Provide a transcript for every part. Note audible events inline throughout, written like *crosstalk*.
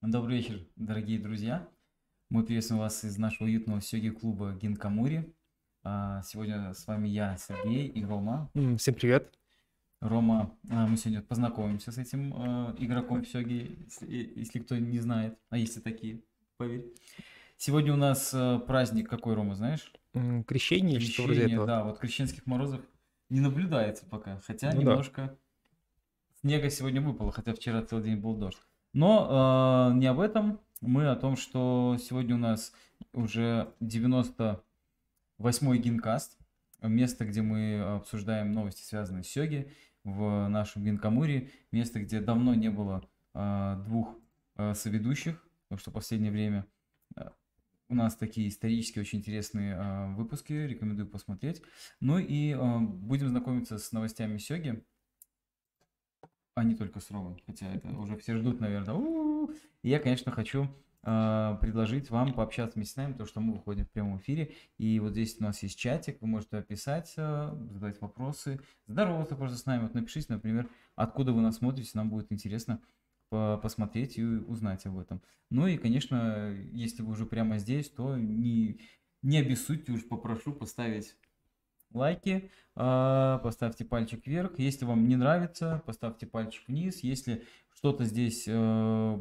Добрый вечер, дорогие друзья. Мы приветствуем вас из нашего уютного сёги-клуба Гинкамури. А, Сегодня с вами я, Сергей и Рома. Всем привет. Рома, а, мы сегодня познакомимся с этим э, игроком в сёги, если, если кто не знает, а есть и такие, поверь. Сегодня у нас праздник какой, Рома, знаешь? Крещение или что вроде Крещение, этого? да, вот крещенских морозов не наблюдается пока, хотя Ну да. Снега сегодня выпало, хотя вчера целый день был дождь. Но э, не об этом, мы о том, что сегодня у нас уже 98-й гинкаст, место, где мы обсуждаем новости, связанные с Сёги, в нашем Гинкамуре, место, где давно не было э, двух э, соведущих, потому что в последнее время э, у нас такие исторические очень интересные э, выпуски, рекомендую посмотреть. Ну и э, будем знакомиться с новостями Сёги, а не только с Ромой, хотя это уже все ждут, наверное. У-у-у. И я, конечно, хочу э, предложить вам пообщаться вместе с нами, потому что мы выходим в прямом эфире, и вот здесь у нас есть чатик, вы можете описать, э, задать вопросы, здороваться просто с нами, вот напишите, например, откуда вы нас смотрите, нам будет интересно по- посмотреть и узнать об этом. Ну и, конечно, если вы уже прямо здесь, то не, не обессудьте, уж попрошу поставить лайки, а, поставьте пальчик вверх. Если вам не нравится, поставьте пальчик вниз. Если что-то здесь э,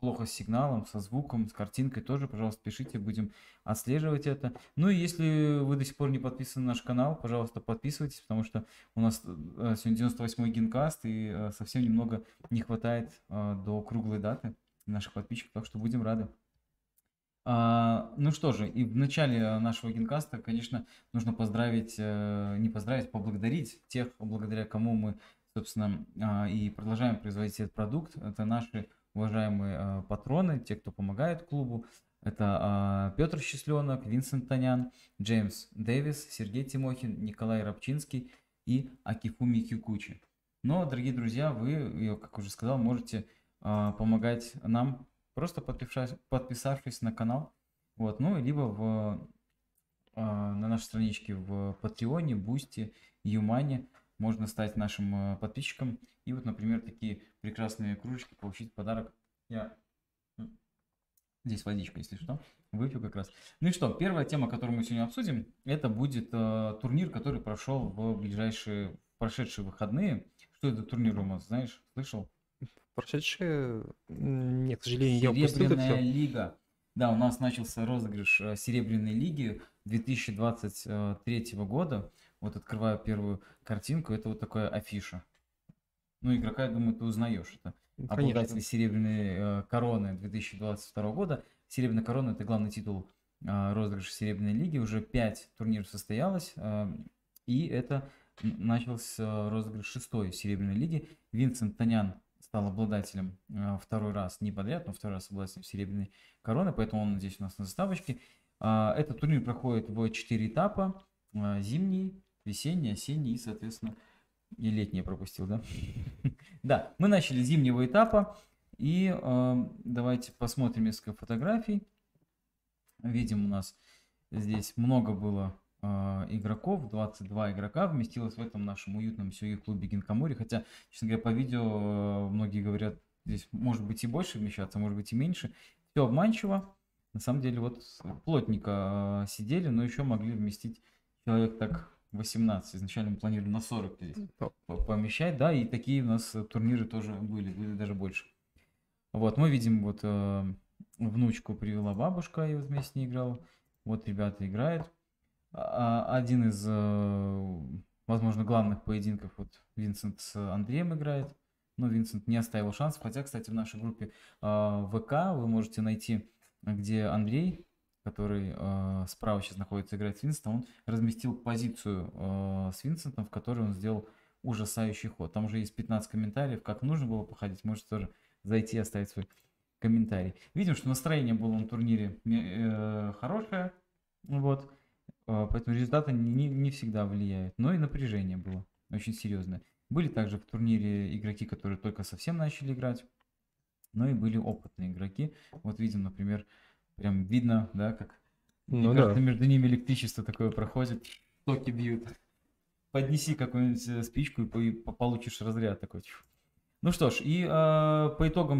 плохо с сигналом, со звуком, с картинкой, тоже, пожалуйста, пишите, будем отслеживать это. Ну и если вы до сих пор не подписаны на наш канал, пожалуйста, подписывайтесь, потому что у нас э, сегодня 98-й генкаст, и э, совсем немного не хватает до круглой даты наших подписчиков, так что будем рады. А, ну что же, и в начале нашего генкаста, конечно, нужно поздравить, э, не поздравить, поблагодарить тех, благодаря кому мы, собственно, а, и продолжаем производить этот продукт. Это наши уважаемые э, патроны, те, кто помогает клубу. Это а, Петр Счастленок, Винсент Танян, Джеймс Дэвис, Сергей Тимохин, Николай Рабчинский и Акифуми Кикучи. Но, дорогие друзья, вы, как уже сказал, можете а, помогать нам просто подписавшись, подписавшись на канал, вот, ну, либо в, а, на нашей страничке в Патреоне, Бусти, Юмане можно стать нашим а, подписчиком и вот, например, такие прекрасные кружечки получить в подарок. Я здесь водичка, если что, выпью как раз. Ну и что, первая тема, которую мы сегодня обсудим, это будет а, турнир, который прошел в ближайшие, прошедшие выходные. Что это турнир, Рома, знаешь, слышал? Прошедшие... Нет, к сожалению, я упустил это Серебряная все. лига. Да, у нас начался розыгрыш э, Серебряной лиги 2023 года. Вот открываю первую картинку, это вот такая афиша. Ну, игрока, я думаю, ты узнаешь. Это обладатель Конечно. Серебряной э, короны 2022 года. Серебряная корона это главный титул э, розыгрыша Серебряной лиги. Уже 5 турниров состоялось. э, и это начался розыгрыш шестой Серебряной лиги. Винсент Танян стал обладателем э, второй раз, не подряд, но второй раз обладателем Серебряной короны, поэтому он здесь у нас на заставочке. А, Этот турнир проходит в 4 этапа. а, Зимний, весенний, осенний и, соответственно, и летний я пропустил, да? *laughs* Да, мы начали зимнего этапа. И давайте посмотрим несколько фотографий. Видим, у нас здесь много было игроков, 22 игрока вместилось в этом нашем уютном сёги клубе Гинкамури. Хотя, честно говоря, по видео э, многие говорят, здесь может быть и больше вмещаться, может быть и меньше. Все обманчиво. На самом деле, вот плотненько э, сидели, но еще могли вместить человек так 18. Изначально мы планировали на 40 здесь по- помещать, да, и такие у нас турниры тоже были, были даже больше. Вот, мы видим, вот э, внучку привела бабушка, и вот вместе с ней играла. Вот ребята играют. А- а- Один из, э, возможно, главных поединков, вот Винсент с Андреем играет. Но Винсент не оставил шансов. Хотя, кстати, в нашей группе э, ВК вы можете найти, где Андрей, который э, справа сейчас находится, играет с Винсентом, он разместил позицию э, с Винсентом, в которой он сделал ужасающий ход. Там уже есть 15 комментариев, как нужно было походить. Можете тоже зайти и оставить свой комментарий. Видим, что настроение было на турнире э, хорошее. Вот. Э, Поэтому результаты не, не всегда влияют. Но и напряжение было очень серьезное. Были также в турнире игроки, которые только совсем начали играть. Но и были опытные игроки. Вот видим, например, прям видно, да, как мне Ну кажется, да. между ними электричество такое проходит, токи бьют. Поднеси какую-нибудь э, спичку и по- и по- получишь разряд такой. Ну что ж, и э, по итогам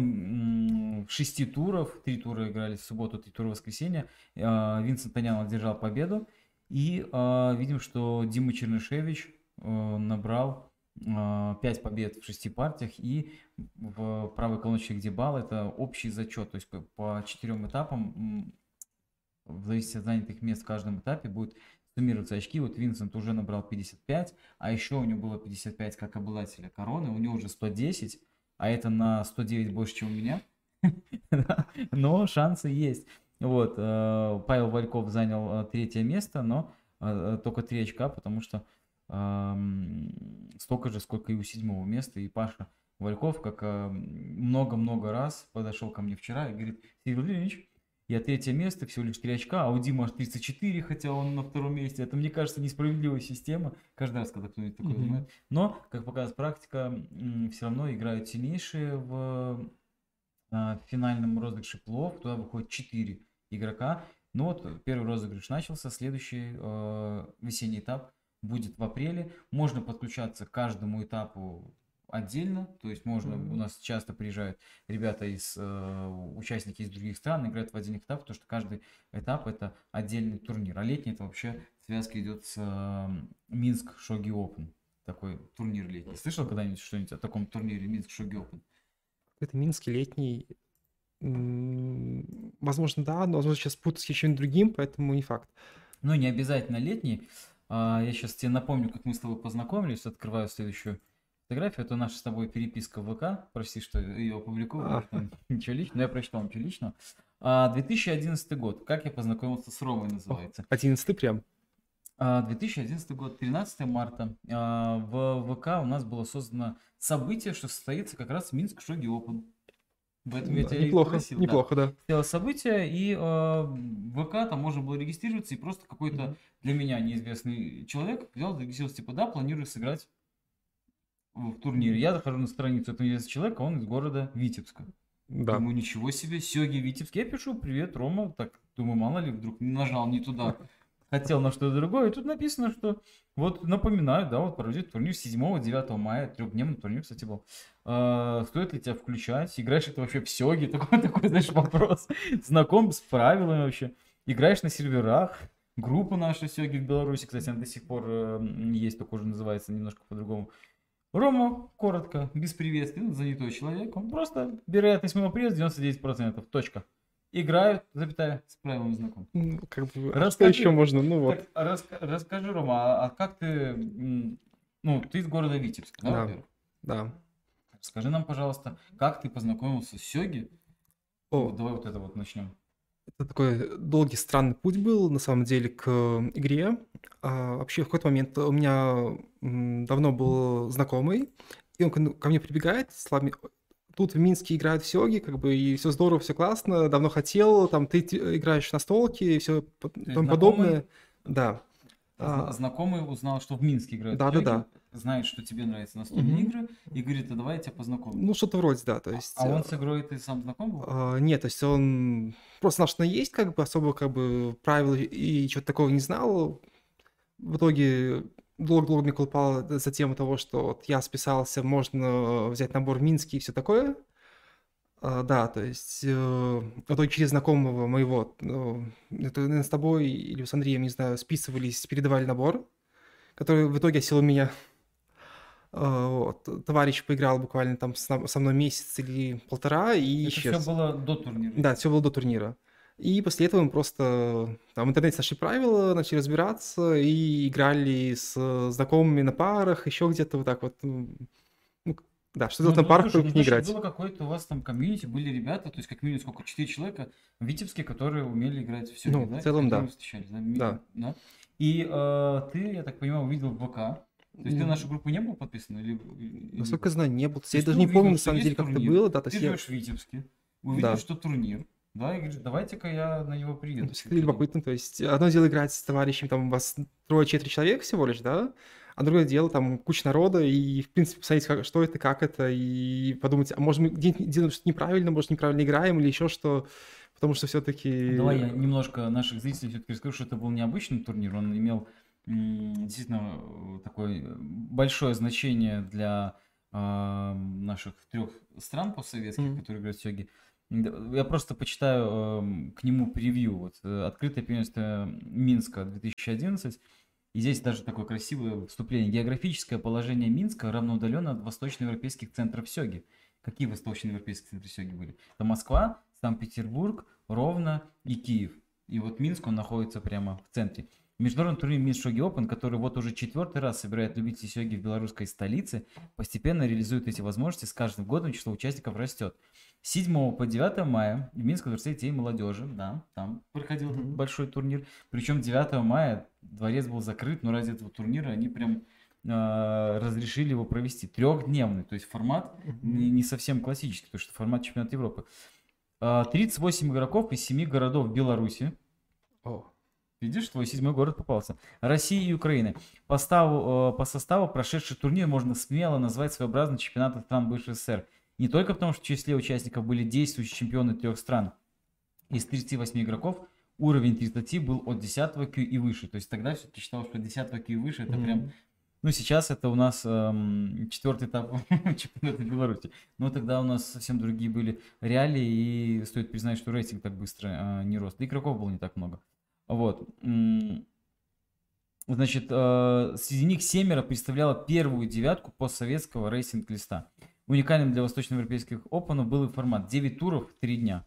шести туров, три тура играли в субботу, три тура в воскресенье, э, Винсент Танян одержал победу. И э, видим, что Дима Чернышевич э, набрал э, 5 побед в шести партиях. И в правой колоночке, где балл, это общий зачет. То есть по, четырем этапам, в зависимости от занятых мест в каждом этапе, будет суммироваться очки. Вот Винсент уже набрал 55, а еще у него было 55 как обладателя короны, у него уже 110, а это на 109 больше, чем у меня. *laughs* Но шансы есть. Вот, э, Павел Вальков занял э, третье место, но э, только 3 очка, потому что столько же, сколько и у седьмого места. И Паша Вальков, как много-много раз подошел ко мне вчера и говорит, Сергей Владимирович, я третье место, всего лишь 3 очка, а у Димы аж 34, хотя он на втором месте. Это, мне кажется, несправедливая система. Каждый раз, когда кто-нибудь такое mm-hmm. думает. Но, как показывает практика, все равно играют сильнейшие в финальном розыгрыше плов. Туда выходит 4 игрока. Ну вот, первый розыгрыш начался, следующий э, весенний этап будет в апреле. Можно подключаться к каждому этапу отдельно, то есть можно, mm-hmm. у нас часто приезжают ребята из, э, участники из других стран, играют в отдельных этапах, потому что каждый этап это отдельный турнир, а летний это вообще связка идет с э, Минск Шоги Open, такой турнир летний. Слышал когда-нибудь что-нибудь о таком турнире Минск Шоги Open? Это Минский летний, возможно, да, но возможно сейчас путать с чем-нибудь другим, поэтому не факт. Ну, не обязательно летний. А, я сейчас тебе напомню, как мы с тобой познакомились. Открываю следующую фотографию. Это наша с тобой переписка в ВК. Прости, что ее опубликовал. А. *laughs* Ничего личного. Я прочитал ничего личного. 2011 а, год. Как я познакомился с Ромой называется. 11 прям. 2011 а, год, 13 марта. В ВК у нас было создано событие, что состоится как раз Минск Шоги Опен. Поэтому я тебя неплохо, просил, неплохо, да. да. Сделал событие, и э, в ВК там можно было регистрироваться, и просто какой-то mm-hmm. для меня неизвестный человек взял, зарегистрировался, типа, да, планирую сыграть в турнире. Я захожу на страницу этого неизвестного человека, он из города Витебска. Да. Думаю, ничего себе, Сёги Витебск. Я пишу, привет, Рома. Так, думаю, мало ли, вдруг нажал не туда хотел на что-то другое. И тут написано, что вот напоминаю, да, вот проводит турнир 7-9 мая, трехдневный турнир, кстати, был. А, стоит ли тебя включать? Играешь это вообще в Сёге? *laughs* Такой, такой, знаешь, вопрос. Знаком с правилами вообще. Играешь на серверах. Группа наша Сёги в Беларуси, кстати, она до сих пор э, есть, только уже называется немножко по-другому. Рома, коротко, без приветствия, ну, занятой человек. Он просто вероятность моего приезда 99%. Точка играют, запятая, с правилами знаком. Ну, как бы, расскажи, что еще можно? Ну вот. Так, рас, расскажи, Рома, а, а как ты, ну, ты из города Витебск, да, да во-первых? Да. Скажи нам, пожалуйста, как ты познакомился с Сёги? О. Давай вот это вот начнем. Это такой долгий, странный путь был, на самом деле, к игре. А, вообще, в какой-то момент у меня давно был знакомый, и он ко мне прибегает, слами тут в Минске играют в Сёги, как бы, и все здорово, все классно, давно хотел, там, ты играешь на столке и все тому подобное. Да. А, знакомый узнал, что в Минске играют да, в Сёги, да, да. знает, что тебе нравятся настольные mm-hmm. игры, и говорит, а давай я тебя познакомлю. Ну, что-то вроде, да, то а, есть... А, а он с игрой ты сам знаком был? А, нет, то есть он просто что она есть, как бы, особо, как бы, правил и чего-то такого не знал. В итоге долго-долго мне колпало за тему того, что вот я списался, можно взять набор Минский и все такое. А, да, то есть э, в итоге через знакомого моего, э, это наверное, с тобой или с Андреем, не знаю, списывались, передавали набор, который в итоге осел у меня. Э, вот. Товарищ поиграл буквально там со мной месяц или полтора и это исчез. все было до турнира? Да, все было до турнира. И после этого мы просто там в интернете нашли правила, начали разбираться и играли с знакомыми на парах, еще где-то вот так вот. Ну, да, что делать ну, на парах, слушай, ну, не играть. Было какое-то у вас там комьюнити, были ребята, то есть как минимум сколько, четыре человека в Витебске, которые умели играть в Ну, да? в целом, да. Встречались, да? да. да? И э, ты, я так понимаю, увидел в ВК, то есть ты в нашу группу не был подписан? Или, Насколько я знаю, не был. Я даже не помню, на самом деле, как это было. Да, ты живешь в Витебске, увидел, да. что турнир, да, и говоришь, давайте-ка я на него приеду. Ну, любопытно, то есть одно дело играть с товарищем, там у вас трое-четыре человек всего лишь, да, а другое дело, там куча народа, и, в принципе, посмотреть, как, что это, как это, и подумать, а может мы где-нибудь делаем что-то неправильно, может, неправильно играем, или еще что, потому что все-таки... Давай я немножко наших зрителей все-таки расскажу, что это был необычный турнир, он имел действительно такое большое значение для а, наших трех стран постсоветских, Мгм. которые играют в сёги. Я просто почитаю эм, к нему превью. Вот, э, открытое первенство Минска 2011. И здесь даже такое красивое вступление. Географическое положение Минска равноудаленно от восточноевропейских центров сёги. Какие восточноевропейские центры сёги были? Это Москва, Санкт-Петербург, Ровно и Киев. И вот Минск, он находится прямо в центре. Международный турнир Минск Шоги Open, который вот уже четвертый раз собирает любителей сёги в белорусской столице, постепенно реализует эти возможности. С каждым годом число участников растет. С 7 по 9 мая в Минском дворце детей и молодежи, да, там проходил Мгм. большой турнир. Причем 9 мая дворец был закрыт, но ради этого турнира они прям э, разрешили его провести. Трехдневный, то есть формат не, не совсем классический, потому что формат чемпионата Европы. А, 38 игроков из 7 городов Беларуси. О, Видишь, твой седьмой город попался. России и Украины. По, ставу, э, по составу прошедший турнир можно смело назвать своеобразным чемпионатом стран бывшей СССР. Не только потому, что в числе участников были действующие чемпионы трех стран. Из 38 игроков уровень 30 был от 10 Q и выше. То есть тогда все-таки считалось, что 10 Q и выше это прям... Мгм. Ну, сейчас это у нас эм, четвертый этап *laughs* чемпионата Беларуси. Но тогда у нас совсем другие были реалии, и стоит признать, что рейтинг так быстро э, не рос. Да игроков было не так много. Вот. Значит, э, среди них семеро представляло первую девятку постсоветского рейтинг-листа. Уникальным для восточноевропейских опенов был и формат 9 туров, 3 дня.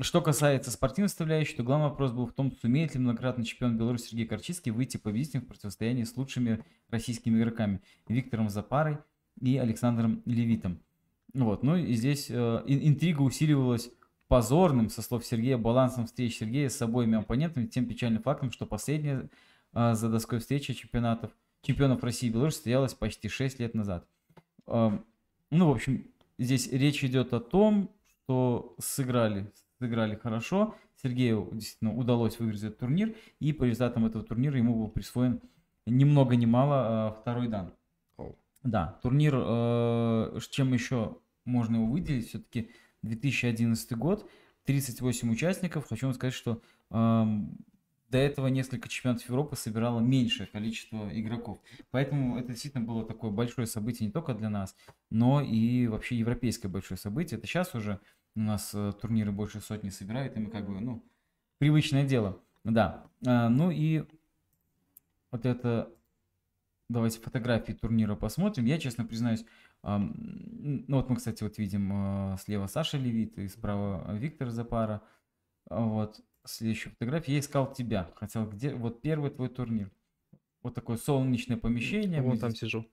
Что касается спортивной составляющей, то главный вопрос был в том, сумеет ли многократный чемпион Беларуси Сергей Корчинский выйти победителем в противостоянии с лучшими российскими игроками Виктором Запарой и Александром Левитом. Вот, ну и здесь э, ин- интрига усиливалась позорным, со слов Сергея, балансом встреч Сергея с обоими оппонентами, тем печальным фактом, что последняя э, за доской встреча чемпионатов, чемпионов России и Беларуси состоялась почти 6 лет назад. Ну, в общем, здесь речь идет о том, что сыграли, сыграли хорошо. Сергею действительно удалось выиграть этот турнир, и по результатам этого турнира ему был присвоен ни много ни мало э, второй дан. Да, турнир, э, чем еще можно его выделить, все-таки 2011 год, 38 участников. Хочу вам сказать, что до этого несколько чемпионатов Европы собирало меньшее количество игроков. Поэтому это действительно было такое большое событие не только для нас, но и вообще европейское большое событие. Это сейчас уже у нас э, турниры больше сотни собирают, и мы как бы, ну, привычное дело. Да. А, ну и вот это Давайте фотографии турнира посмотрим. Я, честно признаюсь, ну вот мы, кстати, вот видим а, слева Саша Левит и справа Виктор Запара. Вот следующая фотография. Я искал тебя. Хотел, где, вот первый твой турнир. Вот такое солнечное помещение. Вон там здесь- сижу.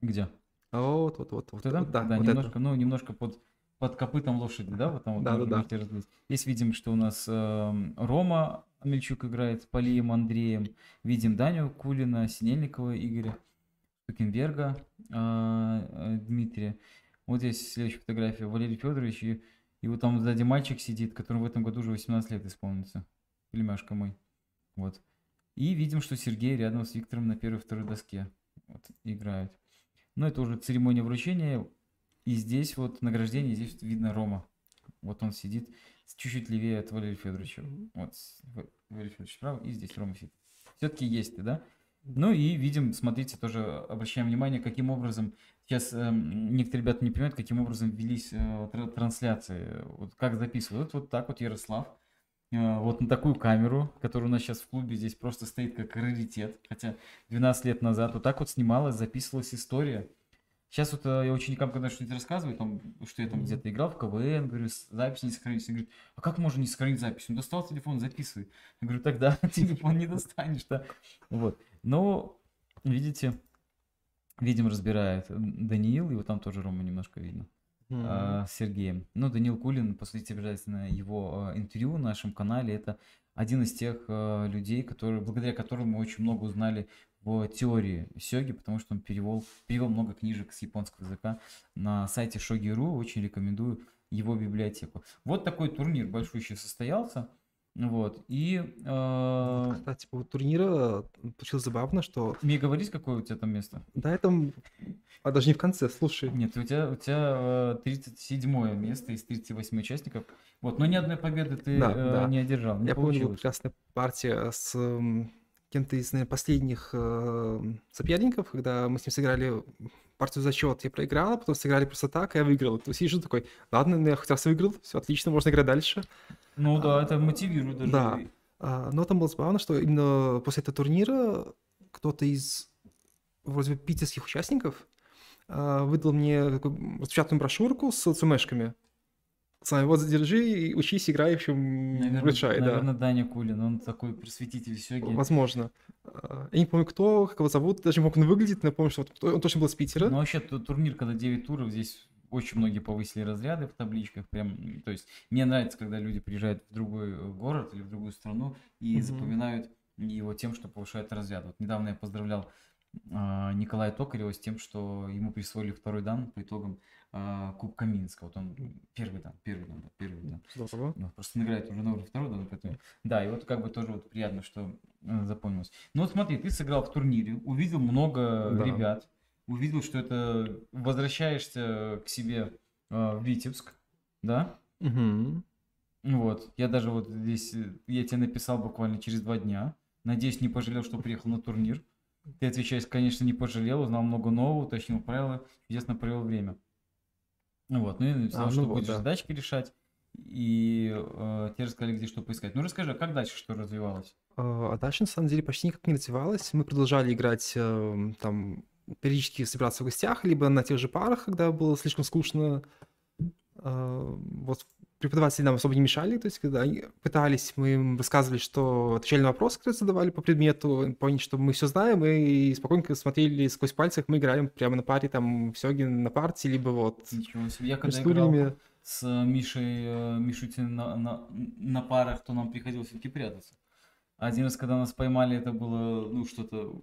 Где? Вот, вот, вот, вот. Да, да, вот немножко, это. ну, немножко под, под копытом лошади, да? Вот там вот Да, да, да. разглядеть. Здесь видим, что у нас эм, Рома Амельчук играет с Полием Андреем. Видим Даню Кулина, Синельникова Игоря, Штукенберга а, э, Дмитрия. Вот здесь следующая фотография. Валерий Федорович. И, и вот там сзади мальчик сидит, которому в этом году уже 18 лет исполнится. Племяшка мой. Вот. И видим, что Сергей рядом с Виктором на первой и второй доске вот, играют. Ну, это уже церемония вручения. И здесь вот награждение, здесь видно Рома. Вот он сидит чуть-чуть левее от Валерия Федоровича. Вот Валерий Федорович справа, и здесь Рома сидит. Все-таки есть ты, да? Ну и видим, смотрите, тоже обращаем внимание, каким образом сейчас эм, некоторые ребята не понимают, каким образом велись э, тра- трансляции, вот как записывают. Вот, вот так вот Ярослав, э, вот на такую камеру, которая у нас сейчас в клубе здесь просто стоит как раритет, хотя 12 лет назад вот так вот снималась, записывалась история. Сейчас вот э, я ученикам, когда что-нибудь рассказываю, там, что я там где-то играл в КВН, говорю, «С- запись не сохранилась. Они говорят, а как можно не сохранить запись? Он достал телефон, записывай. Я говорю, тогда *laughs* телефон не достанешь, да. Вот. Но, видите, видим, разбирает Даниил, его там тоже Рома немножко видно а, с Сергеем. Ну, Данил Кулин, посмотрите обязательно его а, интервью на нашем канале. Это один из тех а, людей, которые, благодаря которым мы очень много узнали в теории сёги, потому что он перевел, перевел много книжек с японского языка на сайте Shogi.ru. Очень рекомендую его библиотеку. Вот такой турнир большой еще состоялся. Вот. И а, Кстати, по турнира получилось забавно, что мне говорить, какое у тебя там место? до этого, а даже не в конце, слушай, Нет, у тебя, у тебя э, 37 место из 38 участников. Вот, но ни одной победы ты Да, э, да. не одержал. Не я помню, получилось. прекрасная партия с кем-то из наверное, последних э, соперников, когда мы с ним сыграли партию зачет я проиграл, а потом сыграли просто так, и я выиграл. То есть сижу такой, ладно, ну я хоть раз выиграл, все отлично, можно играть дальше. Ну да, это мотивирует даже. Да. А, но там было забавно, что именно после этого турнира кто-то из вроде бы питерских участников а, выдал мне такую распечатанную брошюрку с цумешками. С вами, вот задержи, и учись, играй, в общем, Наверное, решай, да. наверное, Даня Кулин, он такой просветитель сёги. Возможно. А, Я не помню, кто, как его зовут, даже не как он выглядит, но я помню, что вот он точно был из Питера. Ну, вообще, ту- турнир, когда 9 туров, здесь очень многие повысили разряды в табличках. Прям, то есть, мне нравится, когда люди приезжают в другой э, город или в другую страну и Мгм. запоминают его тем, что повышает разряд. Вот недавно я поздравлял а, Николая Токарева с тем, что ему присвоили второй дан по итогам а, Кубка Минска. Вот он первый дан, первый дан, да, первый дан. Здорово. Ну, просто он играет уже на уровне второго, да, поэтому... Да, и вот как бы тоже вот приятно, что э, запомнилось. Ну вот смотри, ты сыграл в турнире, увидел много Да. ребят, увидел, что это возвращаешься к себе э, в Витебск, да? Ну Вот, я даже вот здесь, э, я тебе написал буквально через два дня. Надеюсь, не пожалел, что приехал на турнир. Ты отвечаешь, конечно, не пожалел, узнал много нового, уточнил правила, чудесно провел время. Ну Вот, ну и написал, А, ну что вот, будешь да. задачки решать. И э, тебе рассказали, где что поискать. Ну расскажи, а как дальше что развивалось? А а дальше, на самом деле, почти никак не развивалось. Мы продолжали играть, эм, там, периодически собираться в гостях, либо на тех же парах, когда было слишком скучно. А, Вот преподаватели нам особо не мешали, то есть когда они пытались, мы им рассказывали, что отвечали на вопросы, которые задавали по предмету, поняли, что мы все знаем, и спокойненько смотрели сквозь пальцы, как мы играем прямо на паре, там, Сёге на парте, либо вот Ничего себе. Я когда между играл стульями. с Мишей, э, Мишутиным на, на, на парах, то нам приходилось все-таки прятаться. Один раз, когда нас поймали, это было, ну, что-то...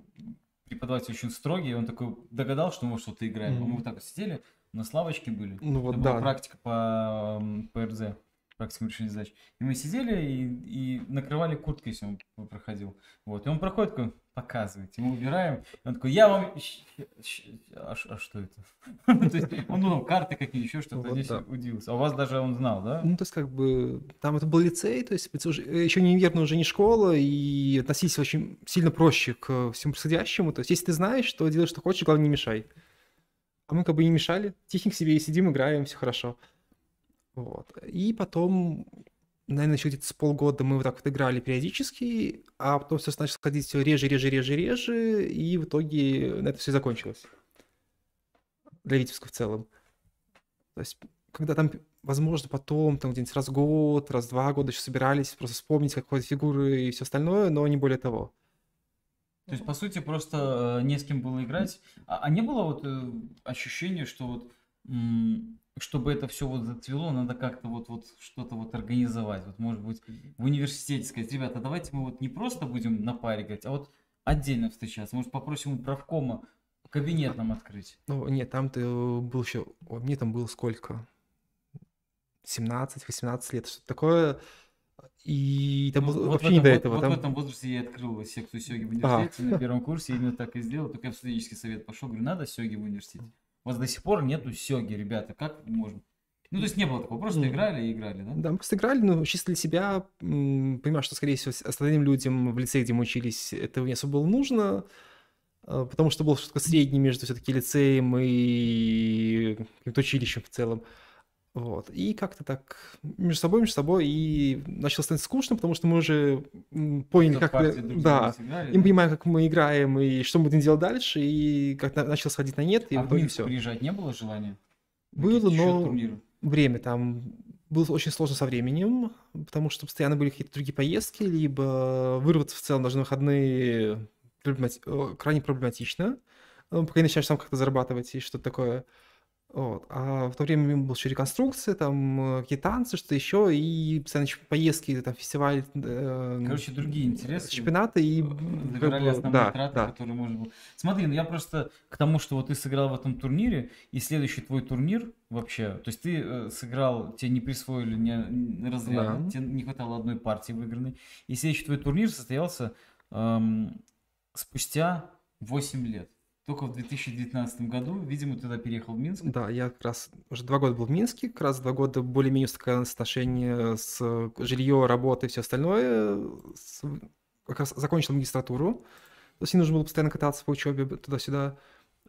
Преподаватель очень строгий, он такой догадал, что мы что-то играем. А мы вот так вот сидели, у нас лавочки были. Ну вот, Это была да. практика по ПРЗ, практика решения задач. И мы сидели и, и накрывали курткой, если он проходил. Вот. И он проходит, такой, показывайте. Мы убираем. И он такой, я вам... А, а что это? *laughs* То есть он думал, карты какие, еще что-то. Здесь удивился. А у вас даже он знал, да? Ну, то есть, как бы, там это был лицей, то есть, уже, еще не универ, но уже не школа, и относились очень сильно проще к всему происходящему. То есть, если ты знаешь, что делаешь, что хочешь, главное, не мешай. А мы как бы не мешали, тихенько себе и сидим, играем, все хорошо. Вот. И потом, наверное, еще где-то с полгода мы вот так вот играли периодически, а потом все начало сходить все реже, реже, реже, реже, и в итоге на это все закончилось. Для Витебска в целом. То есть, когда там, возможно, потом, там где-нибудь раз в год, раз в два года еще собирались, просто вспомнить какие-то фигуры и все остальное, но не более того. То есть, по сути, просто э, не с кем было играть. А, а не было вот э, ощущения, что вот чтобы это все вот зацвело, надо как-то вот, вот что-то вот организовать. Вот, может быть, в университете сказать, ребята, давайте мы вот не просто будем на паре играть, а вот отдельно встречаться. Может, попросим у правкома кабинет нам открыть. Ну, нет, там ты был еще... Мне там было сколько? 17-18 лет, что-то такое. И там Ну, было вот вообще в не этом до вот- этого. Вот там... в этом возрасте я открыл секцию сёги в А. университете на *laughs* первом курсе, именно так и сделал. Только я в студенческий совет пошел, говорю, надо сёги в университете. У вас до сих пор нету сёги, ребята, как можно? Ну, то есть не было такого, просто Мгм. играли и играли, да? Да, мы просто играли, но чисто для себя, понимаю, что, скорее всего, остальным людям в лицее, где мы учились, этого не особо было нужно, а, потому что было что-то среднее между все-таки лицеем и каким-то училищем в целом. Вот. И как-то так между собой, между собой, и начало становиться скучно, потому что мы уже поняли, как... мы- Да, и мы да? понимаем, как мы играем, и что мы будем делать дальше, и как начал сходить на нет, и А в итоге все. приезжать не было желания? Было, но турниры? время там было очень сложно со временем, потому что постоянно были какие-то другие поездки, либо вырваться в целом даже на выходные проблемати- крайне проблематично, э, пока не начинаешь сам как-то зарабатывать и что-то такое. Вот. А в то время была еще реконструкция, там э, какие-то танцы, что-то еще, и постоянно поездки, там фестиваль, э, Короче, другие интересы. чемпионаты, и бы, основные да, траты, да. которые можно было. Смотри, ну я просто к тому, что вот ты сыграл в этом турнире, и следующий твой турнир вообще, то есть ты э, сыграл, тебе не присвоили ни разряда, Да. тебе не хватало одной партии выигранной, и следующий твой турнир состоялся эм, спустя 8 лет. Только в 2019 году, видимо, тогда переехал в Минск. Да, я как раз уже два года был в Минске, как раз два года более-менее устаканилось отношения с жилье, работой и все остальное. С- Как раз закончил магистратуру, то есть не нужно было постоянно кататься по учебе туда-сюда.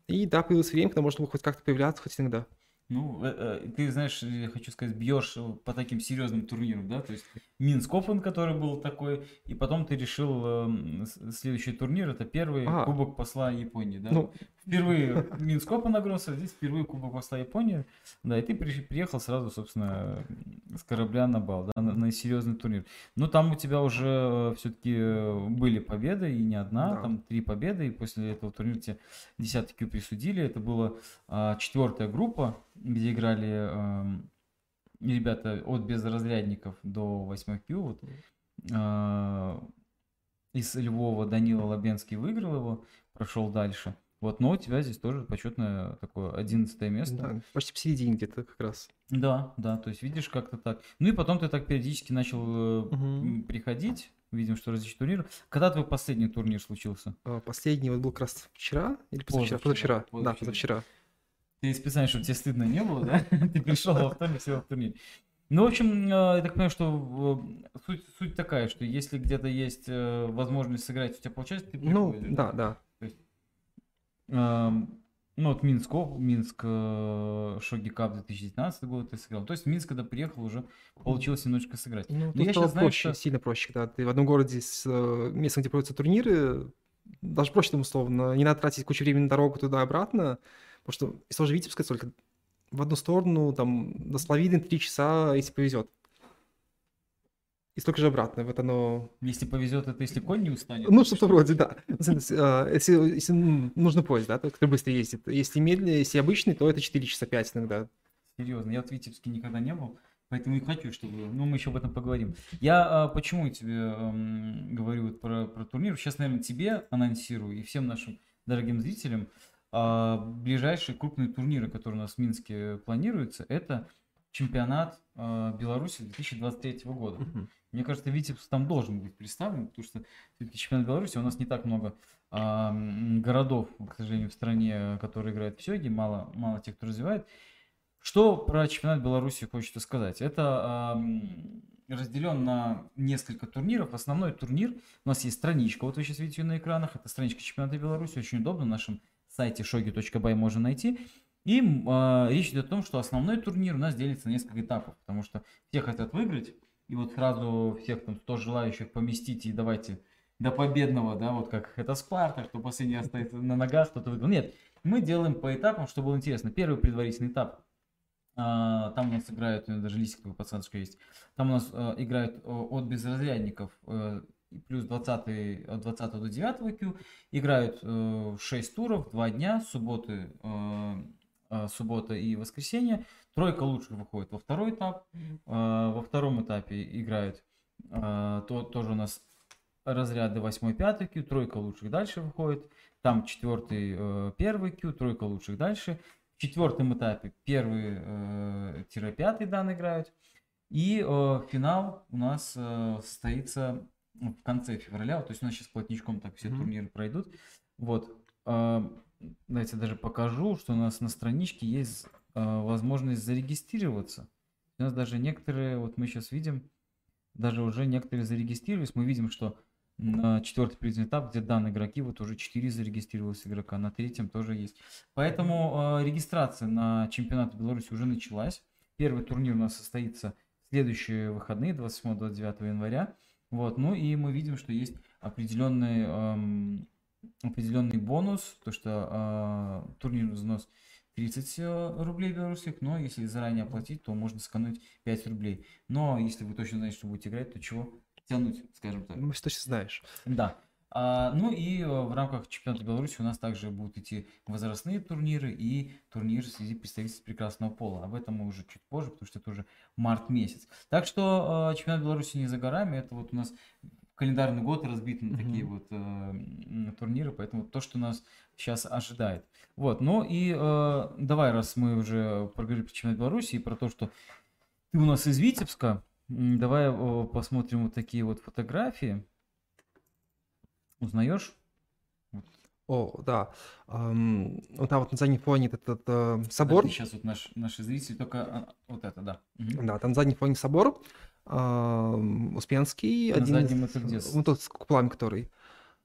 И да, появилось время, когда можно было хоть как-то появляться, хоть иногда. Ну, э, э, ты знаешь, я хочу сказать, бьешь по таким серьезным турнирам, да, то есть Минск Open, который был такой, и потом ты решил э, следующий турнир, это первый А. Кубок посла Японии, да? Ну, Впервые Минск Open нагрелся, здесь впервые Кубок посла Японии, да, и ты при- приехал сразу, собственно, с корабля на бал, да, на, на серьезный турнир. Ну, там у тебя уже все-таки были победы, и не одна, Да. там три победы, и после этого турнира тебе десятый Q присудили, это была а, четвертая группа, где играли ам, ребята от безразрядников до 8 Q. Вот, а, из Львова Данила Лабенский выиграл его, прошел дальше. Вот, но у тебя здесь тоже почетное такое 11 место. да, почти посередине где-то как раз. Да, да, то есть видишь как-то так. Ну и потом ты так периодически начал м, приходить, видим, что различные турниры. Когда твой последний турнир случился? А, Последний вот был как раз вчера или позавчера? Позавчера, Позавчера. Да, позавчера. Ты специально, чтобы тебе стыдно не было, да? *laughs* Ты пришел во вторник, сел в турнир. Ну, в общем, э, я так понимаю, что э, суть, суть такая, что если где-то есть возможность сыграть, у тебя получается, ты Ну, приходишь, да, да. Эм, Ну, вот Минск, Минск Шоги Кап 2019 год ты сыграл. То есть Минск, когда приехал, уже получилось немножечко сыграть. Ну, Но я щас знаю, проще, что- сильно проще, когда ты в одном городе с э, местом, где проводятся турниры, даже проще там условно, не надо тратить кучу времени на дорогу туда-обратно, потому что из того же Витебска только в одну сторону, там, до Славины три часа, если повезет. И столько же обратно, вот оно... Если повезет, это если конь не устанет. Ну, что-то вроде, да. Э, Если, если м, нужно поезд, да, то который быстро ездит. Если медленный, если обычный, то это 4 часа 5 иногда. Серьезно, я в Витебске никогда не был, поэтому и хочу, чтобы... Ну, мы еще об этом поговорим. Я а, почему тебе эм, говорю вот про, про турнир? Сейчас, наверное, тебе анонсирую и всем нашим дорогим зрителям а, ближайшие крупные турниры, которые у нас в Минске планируются, это чемпионат а, Беларуси 2023 года. Мне кажется, Витебск там должен быть представлен, потому что все-таки чемпионат Беларуси у нас не так много а, городов, к сожалению, в стране, которые играют в сёги, мало, мало тех, кто развивает. Что про чемпионат Беларуси хочется сказать? Это ам, разделен на несколько турниров. Основной турнир, у нас есть страничка, вот вы сейчас видите ее на экранах, это страничка чемпионата Беларуси, очень удобно, на нашем сайте shogi.by можно найти. И а, речь идет о том, что основной турнир у нас делится на несколько этапов, потому что все хотят выиграть, и вот сразу всех там 100 желающих поместить и давайте до победного, да, вот как это Спарта, что последний остается на ногах, кто-то выиграл. Нет, мы делаем по этапам, чтобы было интересно. Первый предварительный этап, а, там у нас играют, у меня даже листик подсказочка есть, там у нас а, играют а, от безразрядников плюс 20, от 20 до 9 Q, играют 6 туров, 2 дня, субботы, суббота и воскресенье. Тройка лучших выходит во второй этап. Э, Во втором этапе играют э, то, тоже у нас разряды 8-5 Q, тройка лучших дальше выходит. Там четвертый, э, первый Q, тройка лучших дальше. В четвертом этапе первый э, тире пятый дан играют. И финал у нас состоится в конце февраля. То есть у нас сейчас плотничком так все Мгм. турниры пройдут. Вот. Давайте даже покажу, что у нас на страничке есть возможность зарегистрироваться. У нас даже некоторые, вот мы сейчас видим, даже уже некоторые зарегистрировались. Мы видим, что на четвертый предварительный этап, где данные игроки, вот уже 4 зарегистрировалось игрока, на третьем тоже есть. Поэтому э, регистрация на чемпионат Беларуси уже началась. Первый турнир у нас состоится в следующие выходные, 28-29 января. Вот, ну и мы видим, что есть определенный, эм, определенный бонус, то что э, турнирный взнос 30 э, рублей белорусских, но если заранее оплатить, то можно сэкономить 5 рублей. Но если вы точно знаете, что будете играть, то чего тянуть, скажем так. Ну, ты знаешь. Да. А, ну и э, в рамках чемпионата Беларуси у нас также будут идти возрастные турниры и турниры среди представительств прекрасного пола. Об этом мы уже чуть позже, потому что это уже март месяц. Так что э, чемпионат Беларуси не за горами. Это вот у нас календарный год разбит на такие Мгм. вот э, турниры, поэтому то, что нас сейчас ожидает. Вот, ну и э, давай, раз мы уже проговорили про чемпионат Беларуси и про то, что ты у нас из Витебска, давай э, посмотрим вот такие вот фотографии. Узнаешь? О, да. Ам, вот там вот на заднем фоне этот э, собор. Сейчас вот наш, наши зрители только а, вот это, да. Мгм. Да, там на заднем фоне собор. Ам, Успенский. На один из- заднем это где? Ну, тот с куполами, который.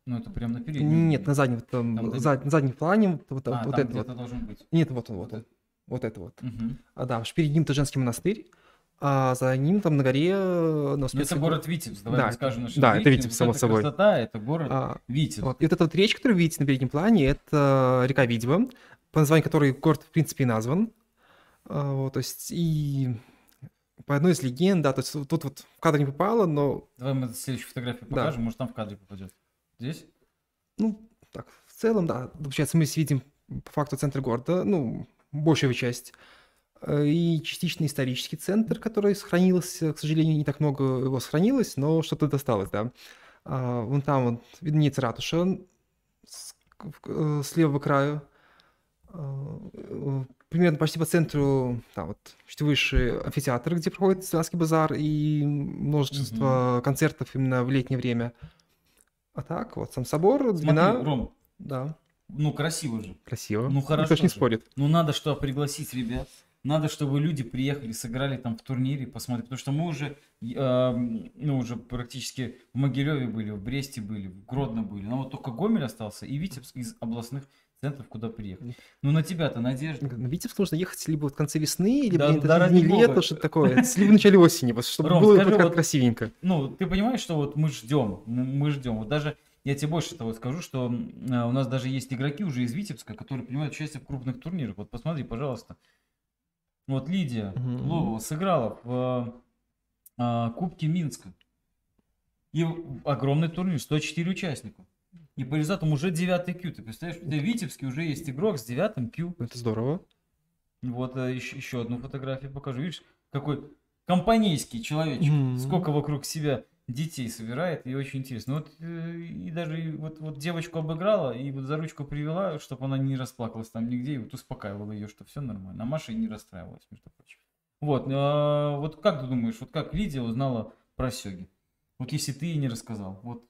Ну, это прям на переднем. Нет, на заднем, там, зад- на заднем плане, вот, А, вот там это вот. должен быть. Нет, вот он, вот Вот он. Вот это вот. Мгм. А, да, перед ним-то женский монастырь, а за ним там на горе на Ну, это Успенской город Витебск, давай Да, мы скажем нашим да, это зрителям. Витебск, само собой. красота, это город А, Витебск. Вот. И вот эта вот речка, которую вы видите на переднем плане, это река Видьма, по названию которой город, в принципе, и назван. А, Вот, то есть, и по одной из легенд, да, то есть тут вот в кадр не попало, но, Давай мы следующую фотографию Да. покажем, может там в кадре попадет. Здесь? ну, так, в целом, да, получается, мы видим по факту центр города, ну, большую часть, э, и частично исторический центр, который сохранился, к сожалению, не так много его сохранилось, но что-то досталось, да. А, Вон там вот виднеется ратуша с, э, с левого краю. Э, Примерно почти по центру, там вот чуть выше амфитеатр, где проходит Славянский базар и множество концертов именно в летнее время. А так, вот сам собор, Смотри, длина, Ром, да, ну красиво же. красиво. Ну, Никто хорошо не же. спорит. Ну надо что, пригласить ребят. Надо, чтобы люди приехали, сыграли там в турнире, посмотрели. Потому что мы уже, э, ну, уже практически в Могилеве были, в Бресте были, в Гродно были. Но вот только Гомель остался и Витебск из областных центров, куда приехали. Ну на тебя-то надежда. На Витебск нужно ехать либо в конце весны, либо Да- да ради бога. лета, что-то такое. *laughs* Либо в начале осени, вот, чтобы Ром, было скажи, вот- красивенько. Ну, ты понимаешь, что вот мы ждем, мы ждем. Вот даже, я тебе больше того скажу, что а, у нас даже есть игроки уже из Витебска, которые принимают участие в крупных турнирах. Вот посмотри, пожалуйста. Вот Лидия Мгм. Лобова сыграла в а, Кубке Минска. И огромный турнир, 104 участника. И по результатам уже 9 Q. Ты представляешь, в Витебске уже есть игрок с 9 Q. Это здорово. Вот еще, еще одну фотографию покажу. Видишь, какой компанейский человечек. Мгм. Сколько вокруг себя детей собирает, и очень интересно. Вот э, и даже вот, вот девочку обыграла, и вот за ручку привела, чтобы она не расплакалась там нигде, и вот успокаивала ее, что все нормально. А Маша и не расстраивалась, между прочим. Вот, а, вот как ты думаешь, вот как Лидия узнала про Сёги? Вот если ты ей не рассказал, вот.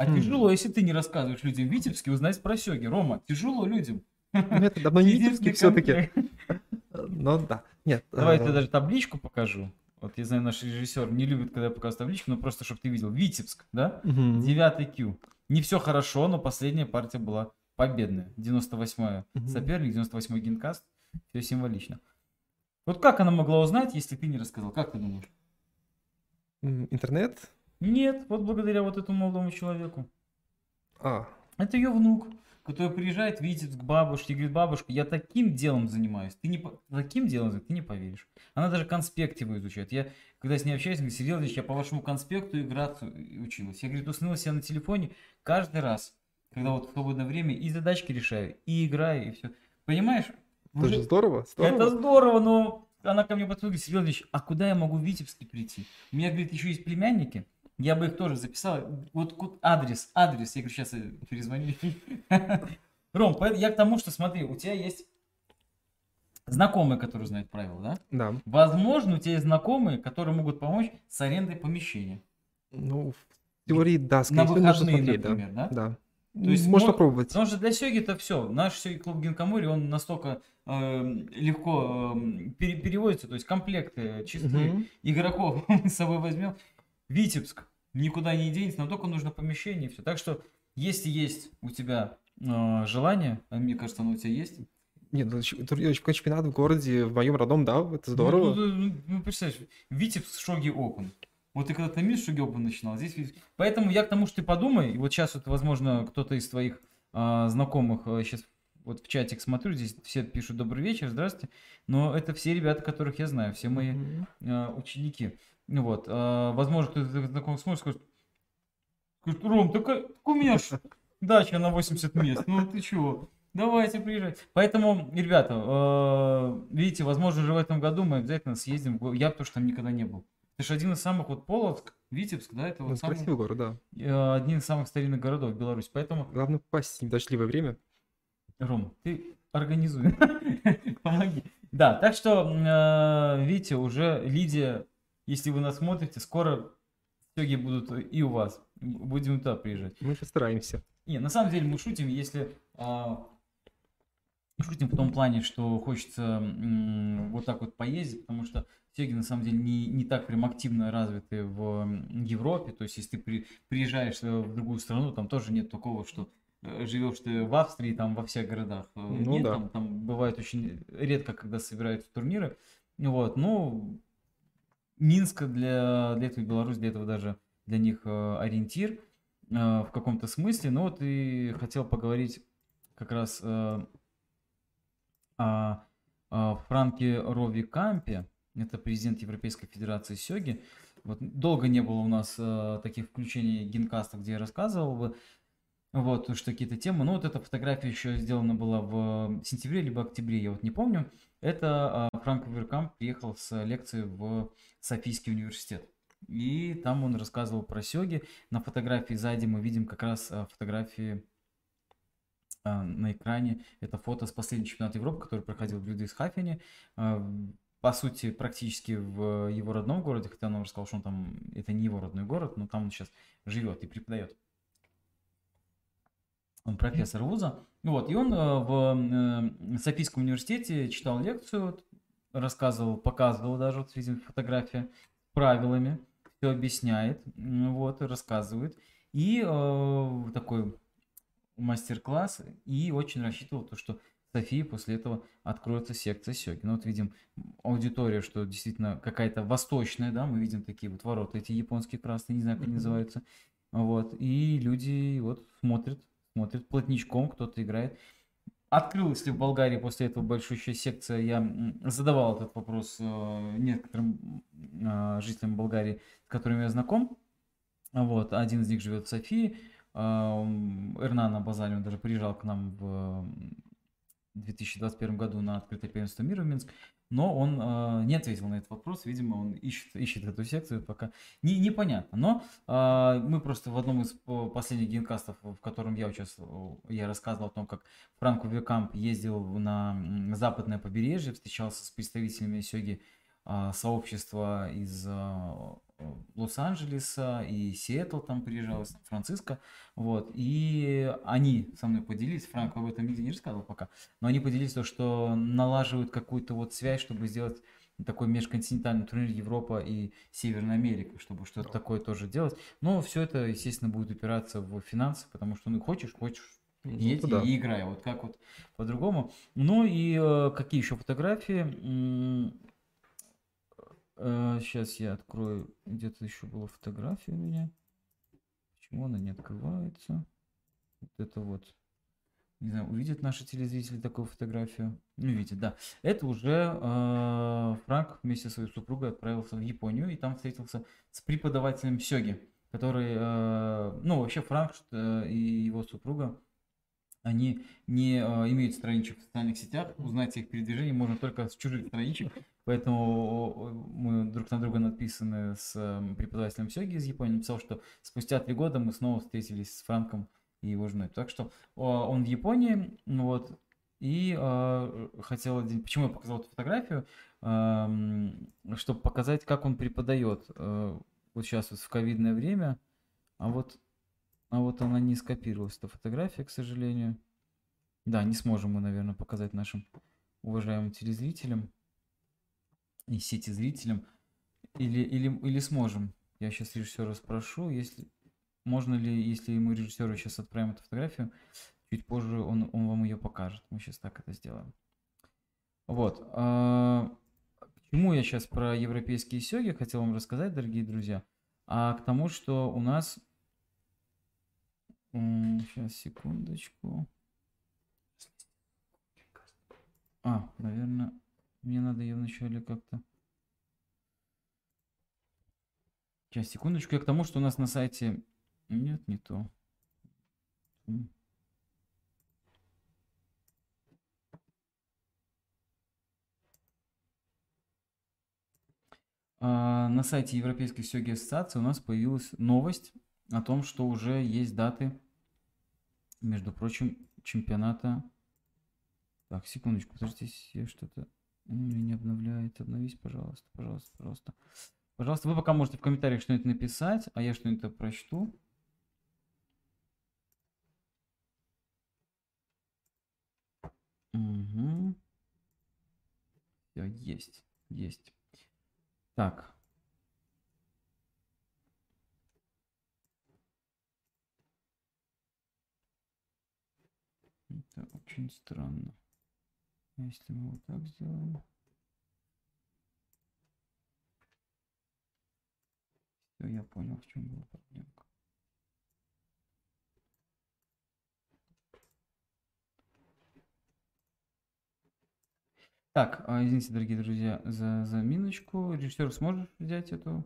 А Хм. тяжело, если ты не рассказываешь людям в Витебске, узнать про Сёги. Рома, тяжело людям. Ну, это давно не Витебский все-таки. Но да. Нет. Давай я э, тебе даже табличку покажу. Вот я знаю, наш режиссер не любит, когда я показываю табличку, но просто, чтобы ты видел. Витебск, да? Девятый Q. Не все хорошо, но последняя партия была победная. 98-я Мгм. соперник, 98-й генкаст. Все символично. Вот как она могла узнать, если ты не рассказал? Как ты думаешь? Интернет? Нет, вот благодаря вот этому молодому человеку. А, Это ее внук, который приезжает в Витебск к бабушке говорит, бабушка, я таким делом занимаюсь. Ты не, по- таким делом, ты не поверишь. Она даже конспект его изучает. Я, когда с ней общаюсь, говорю, Сергей я по вашему конспекту играться училась. Я, говорит, уснула себя на телефоне каждый раз, когда вот в свободное время и задачки решаю, и играю, и все. Понимаешь? это Уже- же здорово. это здорово. здорово, но она ко мне подходит, говорит, Сергей а куда я могу в Витебске прийти? У меня, говорит, еще есть племянники, я бы их тоже записал. Вот адрес, адрес. Я говорю, сейчас я перезвоню. *laughs* Ром, я к тому, что смотри, у тебя есть знакомые, которые знают правила, да? Да. Возможно, у тебя есть знакомые, которые могут помочь с арендой помещения. Ну, в теории, да, скорее всего, нужно выходные, смотреть, да. например, да? Да. То есть Можно мо- попробовать. Потому что для Сёги это все. Наш Сёги клуб Гинкамори, он настолько э, легко э, пере- переводится, то есть комплекты чистые, Мгм. игроков *laughs* мы с собой возьмем. Витебск никуда не денется, нам только нужно помещение и все. Так что, если есть у тебя э, желание, а мне кажется, оно у тебя есть. Нет, ну, чемпионат в городе, в моем родном, да, это здорово. Ну, ну, ну, ну, представляешь, Витебск Шоги Open. Вот ты когда-то мисс Шоги Open начинал, здесь Поэтому я к тому, что ты подумай, и вот сейчас вот, возможно, кто-то из твоих а, знакомых, сейчас вот в чатик смотрю, здесь все пишут добрый вечер, здравствуйте, но это все ребята, которых я знаю, все мои а, ученики. Ну Вот, а, возможно, кто-то знакомых смотрит, скажет, скажет, Ром, так, а- так у меня ж дача на 80 мест, ну ты чего? Давайте приезжать. Поэтому, ребята, э, видите, возможно, уже в этом году мы обязательно съездим. Я потому что там никогда не был. Это же один из самых, вот Полоцк, Витебск, да, это Ну, вот самый, красивый город, да. э, один из самых старинных городов Беларуси. Поэтому, Главное попасть в недождливое время. Ром, ты организуй, *laughs* помоги. Да, так что, э, видите, уже Лидия, если вы нас смотрите, скоро итоги будут и у вас. Будем туда приезжать. Мы постараемся. Не, на самом деле мы шутим, если а, шутим в том плане, что хочется м, вот так вот поездить, потому что Сёги на самом деле не, не так прям активно развиты в Европе. То есть, если ты при, приезжаешь в другую страну, там тоже нет такого, что э, живешь ты в Австрии, там во всех городах. Э, Ну нет, да. там, там бывает очень редко, когда собираются турниры. Вот, ну, Минск для, для этого, Беларусь для этого даже для них э, ориентир э, в каком-то смысле. Ну вот и хотел поговорить как раз э, о, о Франке Рови Кампе. Это президент Европейской Федерации Сёги. Вот долго не было у нас э, таких включений генкаста, где я рассказывал бы. Вот, уж какие-то темы. Ну, вот эта фотография еще сделана была в сентябре либо октябре, я вот не помню. Это а, Франк Веркамп приехал с лекции в Софийский университет. И там он рассказывал про сёги. На фотографии сзади мы видим как раз а, фотографии а, на экране. Это фото с последнего чемпионата Европы, который проходил в Людвигсхафене. По сути, практически в его родном городе, хотя он рассказал, что он там, это не его родной город, но там он сейчас живет и преподает. Он профессор вуза. Вот, и он э, в э, Софийском университете читал лекцию, рассказывал, показывал даже, вот видим фотография, правилами, все объясняет, вот, рассказывает. И э, такой мастер-класс, и очень рассчитывал то, что в Софии после этого откроется секция сёги. Ну вот видим аудитория, что действительно какая-то восточная, да, мы видим такие вот ворота, эти японские красные, не знаю, как они называются. Вот, и люди вот смотрят, смотрят плотничком, кто-то играет. Открылась ли в Болгарии после этого большущая секция? Я задавал этот вопрос э, некоторым э, жителям Болгарии, с которыми я знаком. Вот, один из них живет в Софии. а, Эрнан Абазали, он даже приезжал к нам в м, 2021 году на открытое первенство мира в Минск. Но он э, не ответил на этот вопрос. Видимо, он ищет, ищет эту секцию, пока не, непонятно. Но а, мы просто в одном из по- последних генкастов, в котором я участвовал, я рассказывал о том, как Франко Векамп ездил на западное побережье, встречался с представителями сёги а, сообщества из э, Лос-Анджелеса и Сиэтл там приезжал, Сан-Франциско, вот, и они со мной поделились, Франко об этом нигде не рассказывал пока, но они поделились то, что налаживают какую-то вот связь, чтобы сделать такой межконтинентальный турнир Европа и Северная Америка, чтобы что-то Да. такое тоже делать. Но все это, естественно, будет упираться в финансы, потому что, ну, хочешь, хочешь, Ну, едь да. и играй, вот как вот по-другому. Ну и э, какие еще фотографии? Сейчас я открою, где-то еще была фотография у меня. Почему она не открывается? Вот это вот. Не знаю, увидят наши телезрители такую фотографию? Ну, видят, да. Это уже э, Франк вместе со своей супругой отправился в Японию и там встретился с преподавателем сёги, который, э, ну, вообще Франк э, и его супруга, они не э, имеют страничек в социальных сетях, узнать их передвижение можно только с чужих страничек, поэтому э, мы друг на друга написаны с э, преподавателем сёги из Японии, написал, что спустя три года мы снова встретились с Франком и его женой. Так что э, он в Японии, ну вот, и э, хотел один... Почему я показал эту фотографию? чтобы показать, как он преподает. Э, вот сейчас вот в ковидное время, а вот, а вот она не скопировалась, эта фотография, к сожалению. Да, не сможем мы, наверное, показать нашим уважаемым телезрителям и сети зрителям. Или, или, или сможем. Я сейчас режиссера спрошу, если можно ли, если мы режиссеру сейчас отправим эту фотографию, чуть позже он, он вам ее покажет. Мы сейчас так это сделаем. Вот. а, К чему я сейчас про европейские сёги хотел вам рассказать, дорогие друзья? А к тому, что у нас... Сейчас, секундочку. А, наверное, мне надо ее вначале как-то... Сейчас, секундочку. Я к тому, что у нас на сайте... Нет, не то. А, На сайте Европейской сёги ассоциации у нас появилась новость о том, что уже есть даты, между прочим, чемпионата. Так, секундочку, подождите, я что-то не обновляет. Обновись, пожалуйста, пожалуйста, пожалуйста. Пожалуйста, вы пока можете в комментариях что-нибудь написать, а я что-нибудь прочту. Угу. Все, есть, есть. Так. Это очень странно. Если мы вот так сделаем. Все, я понял, в чем была проблемка. Так, а, извините, дорогие друзья, за заминочку. Режиссер, сможешь взять эту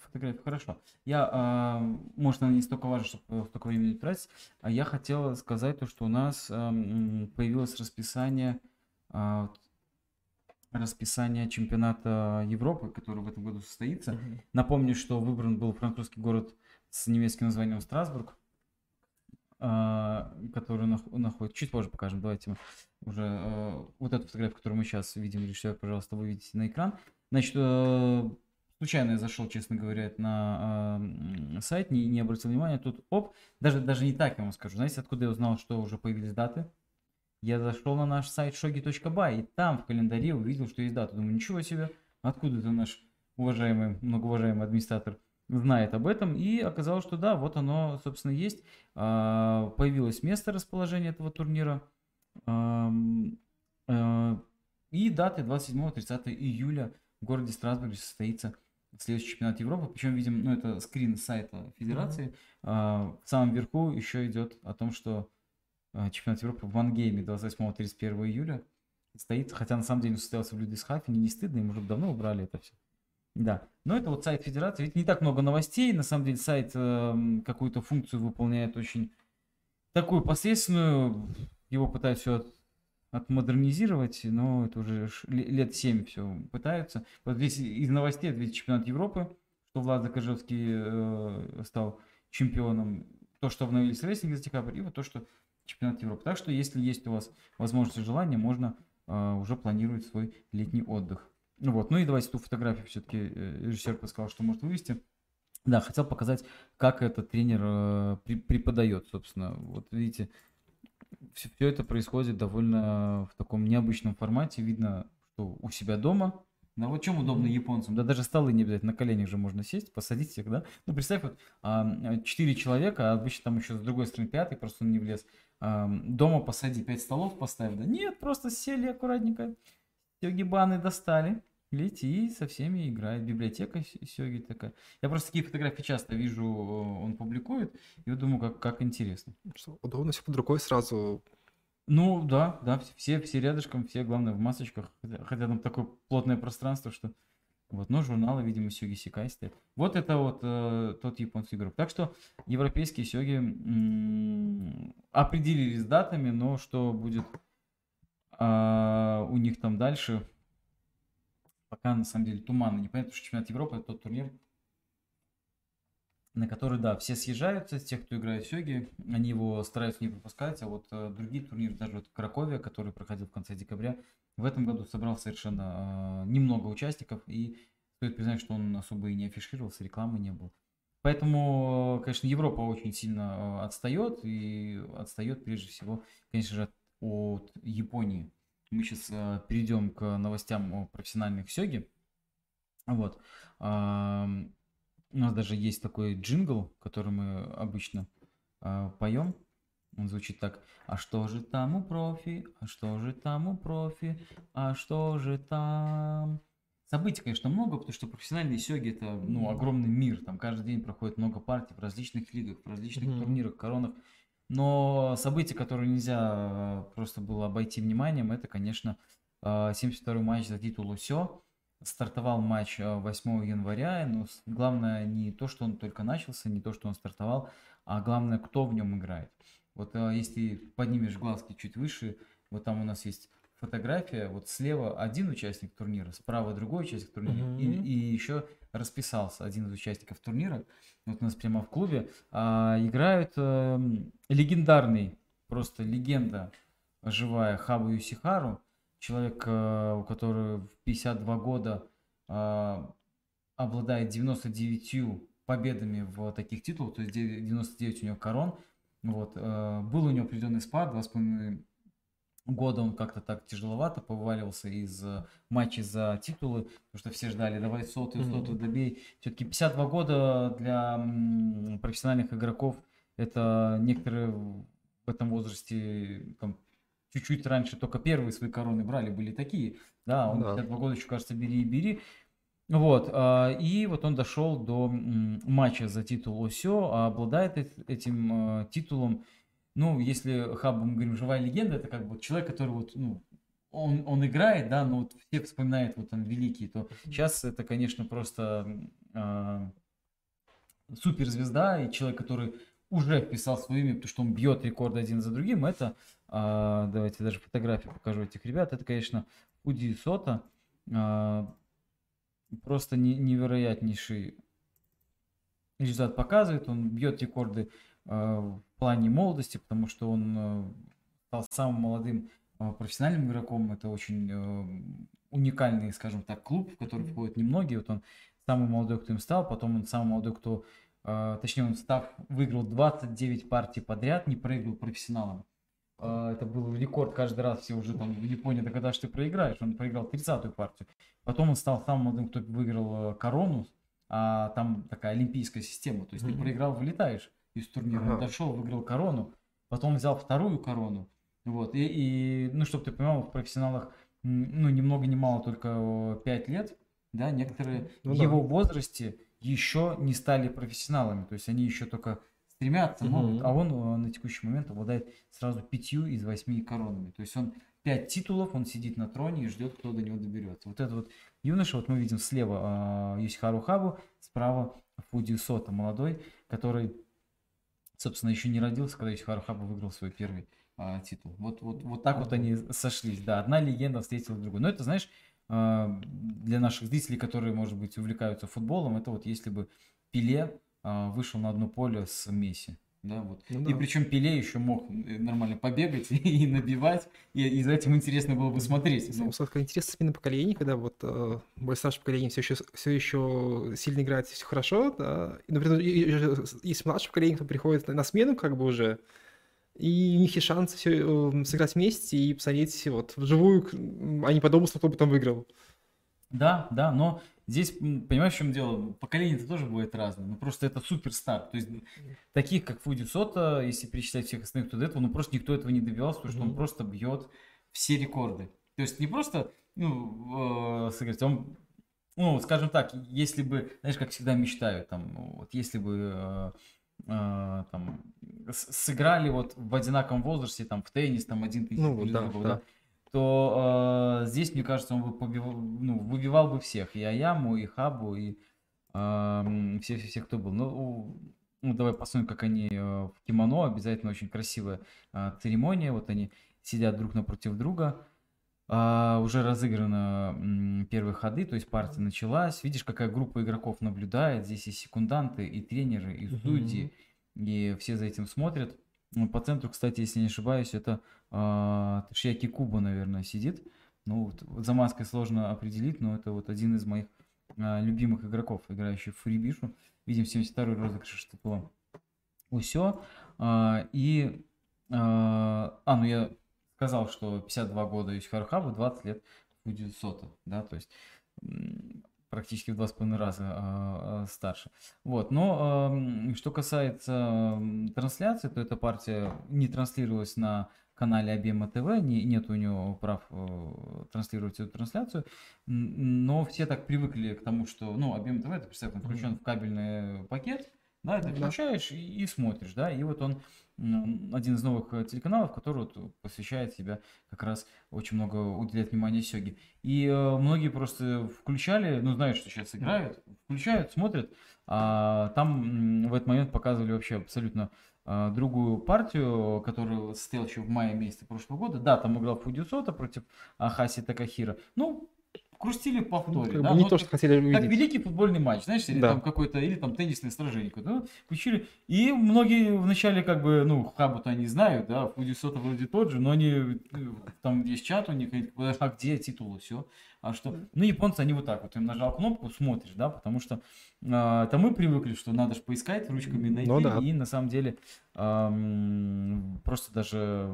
фотографию? Хорошо. Я, а, может, она не столько важна, чтобы столько времени тратить, а я хотел сказать то, что у нас а, появилось расписание а, расписание чемпионата Европы, который в этом году состоится. Mm-hmm. Напомню, что выбран был французский город с немецким названием Страсбург, а, который находится... Чуть позже покажем. Давайте уже а, вот эту фотографию, которую мы сейчас видим, режиссер, пожалуйста, вы видите на экран. Значит, э, случайно я зашел, честно говоря, на сайт, не, не обратил внимания, тут оп, даже, даже не так я вам скажу. Знаете, откуда я узнал, что уже появились даты? Я зашел на наш сайт shogi.by и там в календаре увидел, что есть дата. Думаю, ничего себе, откуда это наш уважаемый, многоуважаемый администратор знает об этом. И оказалось, что да, вот оно, собственно, есть. А, появилось место расположения этого турнира. А, и даты 27-30 июля в городе Страсбурге состоится следующий чемпионат Европы. Причем видим, ну это скрин сайта Федерации. Mm-hmm. В самом верху еще идет о том, что а, чемпионат Европы в Мангейме 28-31 июля стоит, хотя на самом деле он состоялся в Людисхафене, не стыдно, им уже давно убрали это все. Да, но это вот сайт Федерации, ведь не так много новостей, на самом деле сайт э, какую-то функцию выполняет очень такую посредственную, его пытаются все отмодернизировать, но это уже лет 7 все пытаются. Вот здесь из новостей, это чемпионат Европы, что Влад Закажевский э, стал чемпионом, то, что обновились рейтинги за декабрь, и вот то, что чемпионат Европы. Так что, если есть у вас возможность и желание, можно э, уже планировать свой летний отдых. Вот. Ну и давайте ту фотографию все-таки э, режиссер сказал, что может вывести. Да, хотел показать, как этот тренер э, преподает, собственно. Вот видите, все, все это происходит довольно в таком необычном формате. Видно, что у себя дома, да, вот чем удобно японцам? Да даже столы не обязательно, на коленях же можно сесть, посадить всех, да? Ну, представь, вот четыре человека, а обычно там еще с другой стороны пятый, просто он не влез. Дома посади, пять столов поставь, да? Нет, просто сели аккуратненько, сёгибаны достали, видите, и со всеми играет. Библиотека сёги такая. Я просто такие фотографии часто вижу, он публикует, и вот думаю, как, как интересно. Что, удобно все под рукой сразу ну да, да, все, все рядышком, все, главное, в масочках, хотя, там такое плотное пространство, что вот, но журналы, видимо, Сёги Сикай стоят. Вот это вот э, тот японский игрок. Так что европейские Сёги м- определились с датами, но что будет э, у них там дальше, пока на самом деле туманно. Непонятно, что чемпионат Европы это тот турнир, на который, да, все съезжаются, тех, кто играет в Сёги, они его стараются не пропускать, а вот э, другие турниры, даже вот Краковия, который проходил в конце декабря, в этом году собрал совершенно э, немного участников, и стоит признать, что он особо и не афишировался, рекламы не было. Поэтому, конечно, Европа очень сильно э, отстает, и отстает прежде всего, конечно же, от, от Японии. Мы сейчас э, перейдем к новостям о профессиональных сёги. Вот. У нас даже есть такой джингл, который мы обычно э, поем. Он звучит так. А что же там у профи? А что же там у профи? А что же там? Событий, конечно, много, потому что профессиональные сёги это ну, огромный мир. Там каждый день проходит много партий в различных лигах, в различных mm-hmm. турнирах, коронах. Но события, которые нельзя просто было обойти вниманием, это, конечно, 72-й э, матч за титул УСё стартовал матч 8 э, января, но главное не то, что он только начался, не то, что он стартовал, а главное, кто в нем играет. Вот э, если поднимешь глазки чуть выше, вот там у нас есть фотография, вот слева один участник турнира, справа другой участник турнира, mm-hmm. и, и еще расписался один из участников турнира, вот у нас прямо в клубе, а, играют а, легендарный, просто легенда живая Хабу Юсихару, человек, э, у которого в 52 года э, обладает 99 победами в таких титулах, то есть 99 у него корон. Вот. Э, был у него определенный спад, 2,5 года он как-то так тяжеловато поваливался из э, матчей за титулы, потому что все ждали, давай сотую, сотую добей. Все-таки 52 года для профессиональных игроков, это некоторые в этом возрасте там, чуть-чуть раньше только первые свои короны брали, были такие. Да, он да. 52 года еще, кажется, бери и бери. Вот, а, и вот он дошел до матча за титул ОСЕ, а обладает этим а, титулом ну, если Хабб, мы говорим, живая легенда, это как бы человек, который вот, ну, он, он играет, да, но вот все вспоминают вот он великий, то сейчас это, конечно, просто э, суперзвезда и человек, который уже вписал свое имя, потому что он бьет рекорды один за другим, это, э, давайте даже фотографию покажу этих ребят, это, конечно, Уди Сота, э, просто не, невероятнейший результат показывает, он бьет рекорды Э, плане молодости, потому что он э, стал самым молодым э, профессиональным игроком. Это очень уникальный, скажем так, клуб, в который входят немногие. Вот он самый молодой, кто им стал, потом он самый молодой, кто, точнее, он став, выиграл 29 партий подряд, не проиграл профессионалам. Это был рекорд каждый раз, все уже там в Японии догадались, что ты проиграешь. Он проиграл 30-ю партию. Потом он стал самым молодым, кто выиграл корону, а там такая олимпийская система. То есть mm-hmm. ты проиграл, вылетаешь из турнира. Ага. Он дошел, выиграл корону, потом взял вторую корону. Вот, и, и ну, чтобы ты понимал, в профессионалах, ну, ни много ни мало, только 5 лет, да, некоторые ну, в да. его возрасте еще не стали профессионалами, то есть они еще только стремятся, могут, угу. а он на текущий момент обладает сразу пятью из восьми коронами. То есть он пять титулов, он сидит на троне и ждет, кто до него доберется. Вот это вот юноша, вот мы видим слева э, Юсихару Хабу, справа Фуди Сота, молодой, который собственно, еще не родился, когда Исихару Хаба выиграл свой первый а, титул. Вот, вот, вот так вот они сошлись. Да, одна легенда встретила другую. Но это, знаешь, а, для наших зрителей, которые, может быть, увлекаются футболом, это вот если бы Пеле а, вышел на одно поле с Месси. Да, вот. Ну, да. И причем Пеле еще мог э, нормально побегать *laughs* и набивать, и, и за этим интересно было бы смотреть. Ну, ну сколько интересно смена поколений, когда вот э, более старшее поколение все еще, все еще сильно играет, все хорошо, да, и, например, есть младшее поколение, кто приходит на смену как бы уже, и у них есть шанс все э, сыграть вместе и посмотреть вот вживую, а не по дому, кто бы там выиграл. Да, да, но Здесь, понимаешь, в чем дело? Поколение-то тоже будет разное. Ну, просто это суперстар. То есть, таких, как Фуди Сота, если перечислять всех остальных, кто до этого, ну, просто никто этого не добивался, потому что он просто бьет все рекорды. То есть, не просто, ну, э, сыграть, он, ну, скажем так, если бы, знаешь, как всегда мечтаю, там, вот если бы э, э, там, сыграли вот в одинаковом возрасте, там, в теннис, там, один тысяч, ну, да, да. да то э, здесь, мне кажется, он бы побивал, ну, выбивал бы всех. И Аяму, и Хабу, и э, все, все, все, кто был. Ну, ну, давай посмотрим, как они э, в кимоно. Обязательно очень красивая э, церемония. Вот они сидят друг напротив друга. Uh, уже разыграны первые ходы, то есть партия началась. Видишь, какая группа игроков наблюдает. Здесь и секунданты, и тренеры, и судьи, uh-huh. и все за этим смотрят. Ну, по центру, кстати, если не ошибаюсь, это э, Ташияки Куба, наверное, сидит. Ну, вот, вот за маской сложно определить, но это вот один из моих э, любимых игроков, играющих в фрибишу. Видим 72-й розыгрыш, что было. Усё. Э, и... Э, а, ну я сказал, что 52 года Юсихару Хабу, 20 лет будет сота, да, то есть практически в два с половиной раза э, старше. Вот. Но что касается трансляции, то эта партия не транслировалась на канале Абема ТВ, не, нет у него прав э, транслировать эту трансляцию, но все так привыкли к тому, что, ну, Абема ТВ, это, представь, включен mm-hmm. в кабельный пакет, да, ты включаешь и, и смотришь, да, и вот он один из новых э, телеканалов, который вот посвящает себя как раз очень много уделяет внимания Сёге. И э, многие просто включали, ну знают, что сейчас играют, включают, смотрят, а там в этот момент показывали вообще абсолютно а, другую партию, которая состояла еще в мае месяце прошлого года. Да, там играл Фудюсота против Ахаси Такахира. Ну, крустили в повторе. Ну, да? Не ну, то, что хотели увидеть. Как великий футбольный матч, знаешь, или да. там какой-то, или там теннисное сражение. Ну, включили. И многие вначале как бы, ну, Хабу-то они знают, да, Фудисота вроде тот же, но они, э, там есть чат у них, а где титул, все. А что? Ну, японцы, они вот так вот, им нажал кнопку, смотришь, да, потому что э, там мы привыкли, что надо же поискать, ручками найти, ну, да. и на самом деле э, просто даже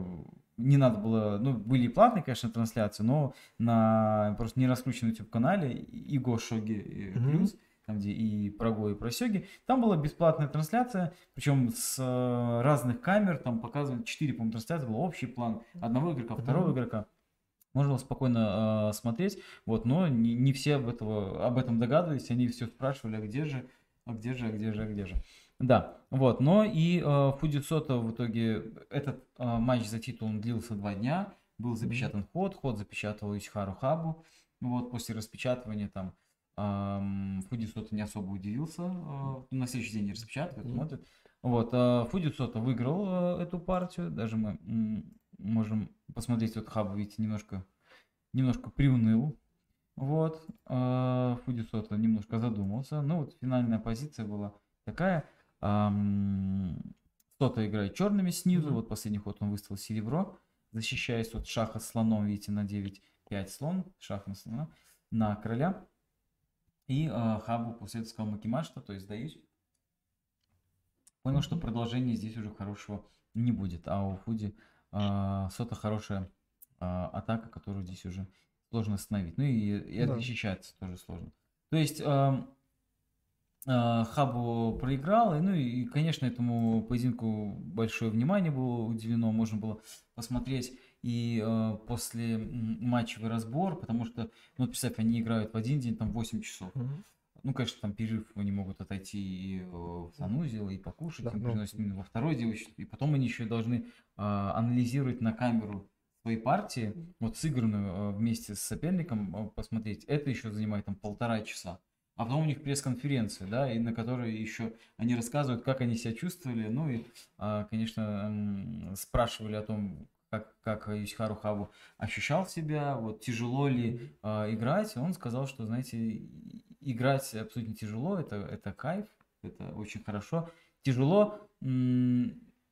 не надо было, ну, были и платные, конечно, трансляции, но на просто не раскрученном YouTube-канале и Шоги плюс, там где и про Го, и про Сёги, там была бесплатная трансляция, причем с э, разных камер, там показывали 4, по-моему, трансляции, был общий план одного игрока, второго игрока. Можно было спокойно э, смотреть, вот, но не, не все об, этого, об этом догадывались, они все спрашивали, а где же, а где же, а где же, а где же. Да, вот, но и э, Фудисота в итоге, этот э, матч за титул длился два дня, был запечатан ход, ход запечатал Исхару Хабу, вот, после распечатывания там э, Фудисота не особо удивился, э, на следующий день распечатывает, mm-hmm. смотрит, вот, э, Фудисота выиграл э, эту партию, даже мы можем посмотреть, вот Хабу, видите, немножко, немножко приуныл, вот, э, Фудисота немножко задумался, ну вот финальная позиция была такая, кто-то играет черными снизу, mm-hmm. вот последний ход он выставил серебро, защищаясь от шаха слоном, видите, на 9-5 слон, шах на слона, на короля. И э, хабу после этого сказал Макимашта, то есть сдаюсь. Понял, что продолжения здесь уже хорошего не будет, а у Фуди э, сота хорошая э, атака, которую здесь уже сложно остановить. Ну и, и да. защищаться тоже сложно. То есть э, а, Хабу проиграл, и, ну и, конечно, этому поединку большое внимание было уделено, можно было посмотреть и э, после матчевый разбор, потому что, ну вот представь, они играют в один день, там 8 часов. Mm-hmm. Ну, конечно, там перерыв они могут отойти и в санузел, и покушать, да, им ну... приносят именно во второй день, и потом они еще должны э, анализировать на камеру свои партии, вот сыгранную э, вместе с соперником э, посмотреть, это еще занимает там полтора часа. А потом у них пресс-конференция, да, и на которой еще они рассказывают, как они себя чувствовали. Ну и, а, конечно, спрашивали о том, как, как Юсихару Хабу ощущал себя, вот тяжело ли э, играть. Он сказал, что, знаете, играть абсолютно тяжело, это, это кайф, это очень хорошо. Тяжело,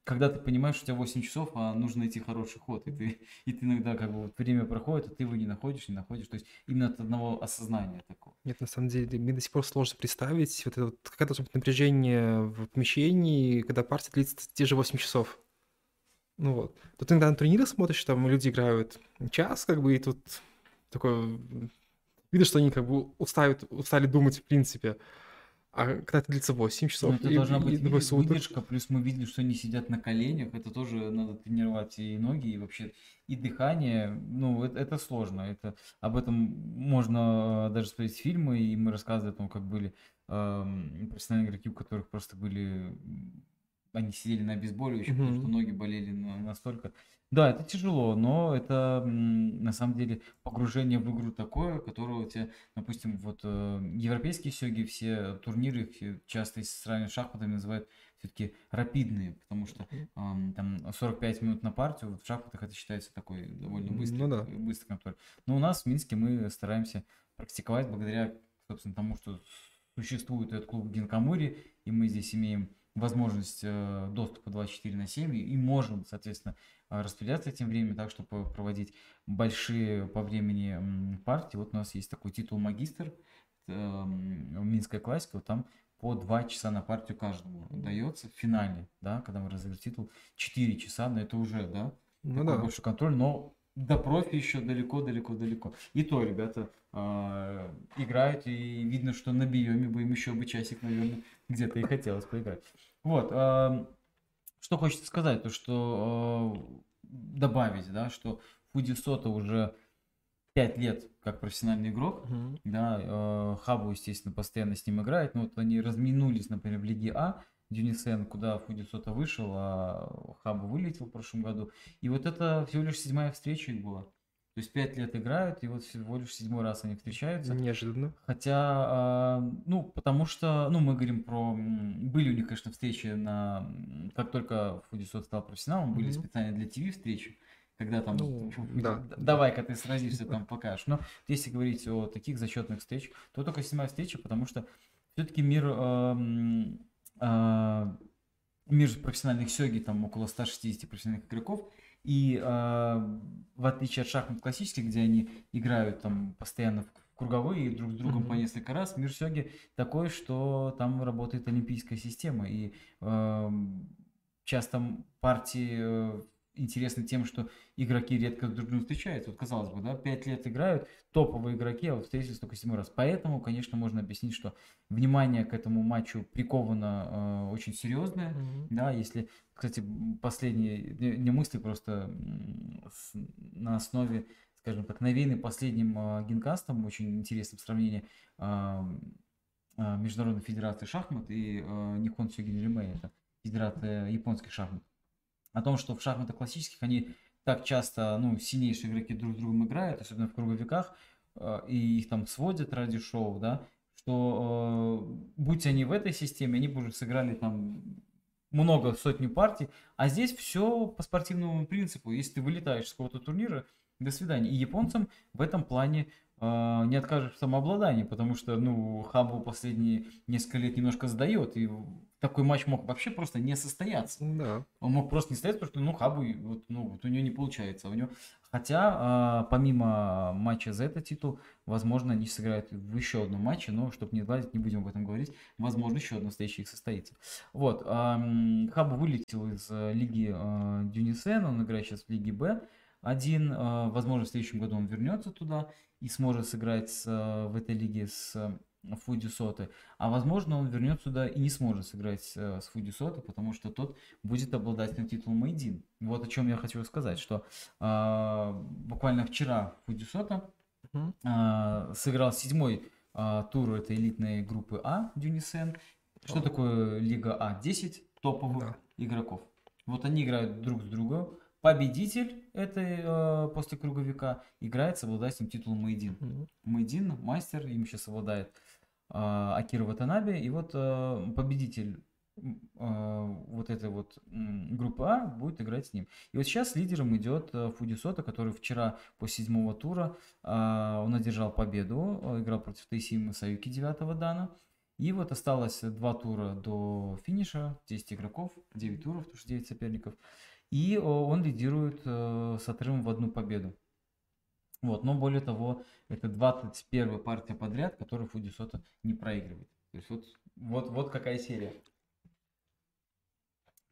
когда ты понимаешь, что у тебя 8 часов, а нужно найти хороший ход, и ты, и ты иногда как бы вот время проходит, а ты его не находишь, не находишь, то есть именно от одного осознания такого. Нет, на самом деле, мне до сих пор сложно представить, вот это вот, какое должно быть напряжение в помещении, когда партия длится те же 8 часов. Ну вот. Тут иногда на турниры смотришь, там люди играют час, как бы, и тут такое... Видно, что они как бы устают, устали думать в принципе. А когда это длится 8 часов, ну, это и, должна быть и суток. выдержка, плюс мы видели, что они сидят на коленях, это тоже надо тренировать и ноги, и вообще и дыхание, ну, это, это сложно, это, об этом можно даже смотреть фильмы, и мы рассказывали о том, как были э, профессиональные игроки, у которых просто были, они сидели на обезболивающих, mm-hmm. потому что ноги болели настолько, да, это тяжело, но это на самом деле погружение в игру такое, которое у тебя, допустим, вот э, европейские сёги, все турниры их часто с сравнивают шахматами называют все-таки рапидные, потому что э, там 45 минут на партию, вот в шахматах это считается такой довольно быстрый, ну, да. быстрый контроль. Но у нас в Минске мы стараемся практиковать благодаря, собственно, тому, что существует этот клуб Гинкамури, и мы здесь имеем возможность э, доступа 24 на 7 и можем, соответственно, э, распределяться этим временем так, чтобы проводить большие по времени партии. Вот у нас есть такой титул магистр, э, Минская классика, вот там по 2 часа на партию каждому дается в финале, да, когда мы разыграем титул, 4 часа, но это уже, да, ну, да. большой контроль, но до профи еще далеко, далеко, далеко. И то ребята э, играют, и видно, что на биоме бы им еще бы часик, наверное, где-то и хотелось поиграть. Вот. Э, что хочется сказать, то что э, добавить, да, что Фуди Сота уже 5 лет как профессиональный игрок, uh-huh. да, э, Хабу, естественно, постоянно с ним играет, но вот они разминулись, например, в Лиге А, Дюнисен, куда Фудисота вышел, а Хабу вылетел в прошлом году. И вот это всего лишь седьмая встреча их была. То есть пять лет играют, и вот всего лишь седьмой раз они встречаются. Неожиданно. Хотя, э, ну, потому что, ну, мы говорим про... Были у них, конечно, встречи на... Как только Фудисот стал профессионалом, mm-hmm. были специально для ТВ встречи, когда там... Ну, *laughs* да. Давай-ка ты сразишься, *laughs* там покажешь. Но если говорить о таких зачетных встречах, то только седьмая встреча, потому что все-таки мир... Э, мир профессиональных сёги, там около 160 профессиональных игроков, и э, в отличие от шахмат классических, где они играют там постоянно в круговые друг с другом mm-hmm. по несколько раз, мир сёги такой, что там работает олимпийская система. И э, часто партии интересны тем, что игроки редко друг другу встречаются. Вот казалось бы, да, 5 лет играют, топовые игроки, а вот встретились только седьмой раз. Поэтому, конечно, можно объяснить, что внимание к этому матчу приковано э, очень серьезное. Mm-hmm. Да, если, кстати, последние не, не мысли просто с, на основе, скажем так, навеяны последним э, генкастом, очень интересным сравнение э, Международной Федерации шахмат и э, Никон Сёгин Римэй, это Федерация японских шахмат о том, что в шахматах классических они так часто, ну, сильнейшие игроки друг с другом играют, особенно в круговиках, э, и их там сводят ради шоу, да, что э, будь они в этой системе, они бы уже сыграли там много сотни партий, а здесь все по спортивному принципу. Если ты вылетаешь с какого-то турнира, до свидания. И японцам в этом плане э, не откажешь в самообладании, потому что, ну, Хабу последние несколько лет немножко сдает, и такой матч мог вообще просто не состояться. Да. Он мог просто не состояться, потому что, ну, Хабу, вот, ну, вот у него не получается. У него... Хотя, э, помимо матча за этот титул, возможно, они сыграют в еще одном матче, но, чтобы не гладить, не будем об этом говорить, возможно, еще одно встреча их состоится. Вот, э, Хабу вылетел из э, лиги э, Дюнисен, он играет сейчас в лиге Б, один, э, возможно, в следующем году он вернется туда и сможет сыграть с, э, в этой лиге с Фуди Соты. А возможно, он вернется сюда и не сможет сыграть э, с Фуди Соты, потому что тот будет обладателем титула Мейдин. Вот о чем я хочу сказать, что э, буквально вчера Фуди Сота э, сыграл седьмой э, тур этой элитной группы А Дюнисен. Что такое Лига А? 10 топовых да. игроков. Вот они играют друг с другом. Победитель этой э, после круговика играет с обладателем титула Мейдин. Mm-hmm. Мейдин, мастер, им сейчас обладает Акира Ватанаби. И вот а, победитель а, вот этой вот группы А будет играть с ним. И вот сейчас лидером идет Фудисота, который вчера по седьмого тура он одержал победу, играл против Тайсимы Саюки 9 дана. И вот осталось два тура до финиша, 10 игроков, 9 туров, потому что 9 соперников. И он лидирует с отрывом в одну победу. Вот, но более того, это 21 партия подряд, которую Фудисота не проигрывает. То есть вот, вот, вот какая серия.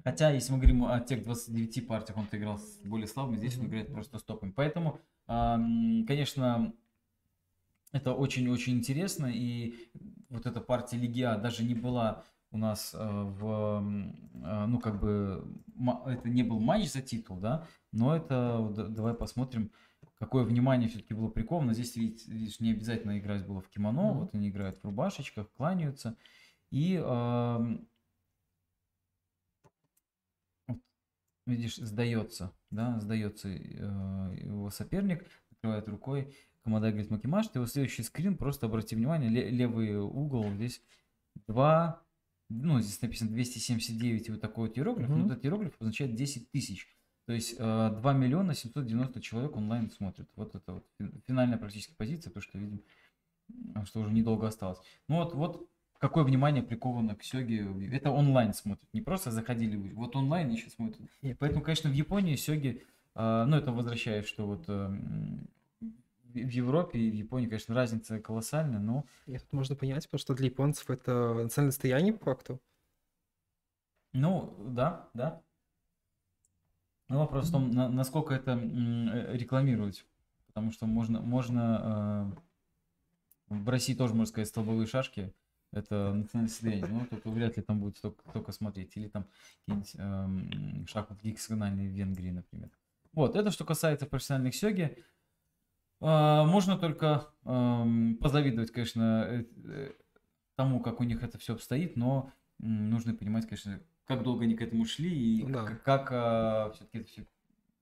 Хотя, если мы говорим о тех 29 партиях, он играл с более слабыми, здесь он играет просто стопами. Поэтому, конечно, это очень-очень интересно. И вот эта партия Лигия даже не была у нас э, в, э, ну, как бы, это не был матч за титул, да, но это, давай посмотрим, какое внимание все-таки было приковано. Здесь, видишь, не обязательно играть было в кимоно, mm-hmm. вот они играют в рубашечках, кланяются. И э, вот, видишь, сдается, да, сдается э, его соперник, открывает рукой, Команда говорит Макимаш, его следующий скрин, просто обрати внимание, левый угол, здесь два, ну, здесь написано 279 и вот такой вот иероглиф, mm-hmm. но этот иероглиф означает 10 тысяч. То есть 2 э, миллиона 790 человек онлайн смотрят. Вот это вот финальная практически позиция, то, что видим, что уже недолго осталось. Ну вот, вот какое внимание приковано к Сёге. Это онлайн смотрят, не просто заходили, вот онлайн еще смотрят. Поэтому, конечно, в Японии Сёги, э, ну это возвращает, что вот э, в Европе и в Японии, конечно, разница колоссальная, но... Нет, можно понять, потому что для японцев это национальное достояние по факту. Ну, да, да. Ну, вопрос в том, на, насколько это э, рекламировать. Потому что можно, можно э, в России тоже, можно сказать, столбовые шашки. Это национальное состояние, но только вряд ли там будет только, только смотреть. Или там какие-нибудь э, шахматы гексагональные в Венгрии, например. Вот, это что касается профессиональных сёги. Э, можно только э, позавидовать, конечно, э, э, тому, как у них это все обстоит, но нужно понимать, конечно, как долго они к этому шли и да. как, как а, все-таки это все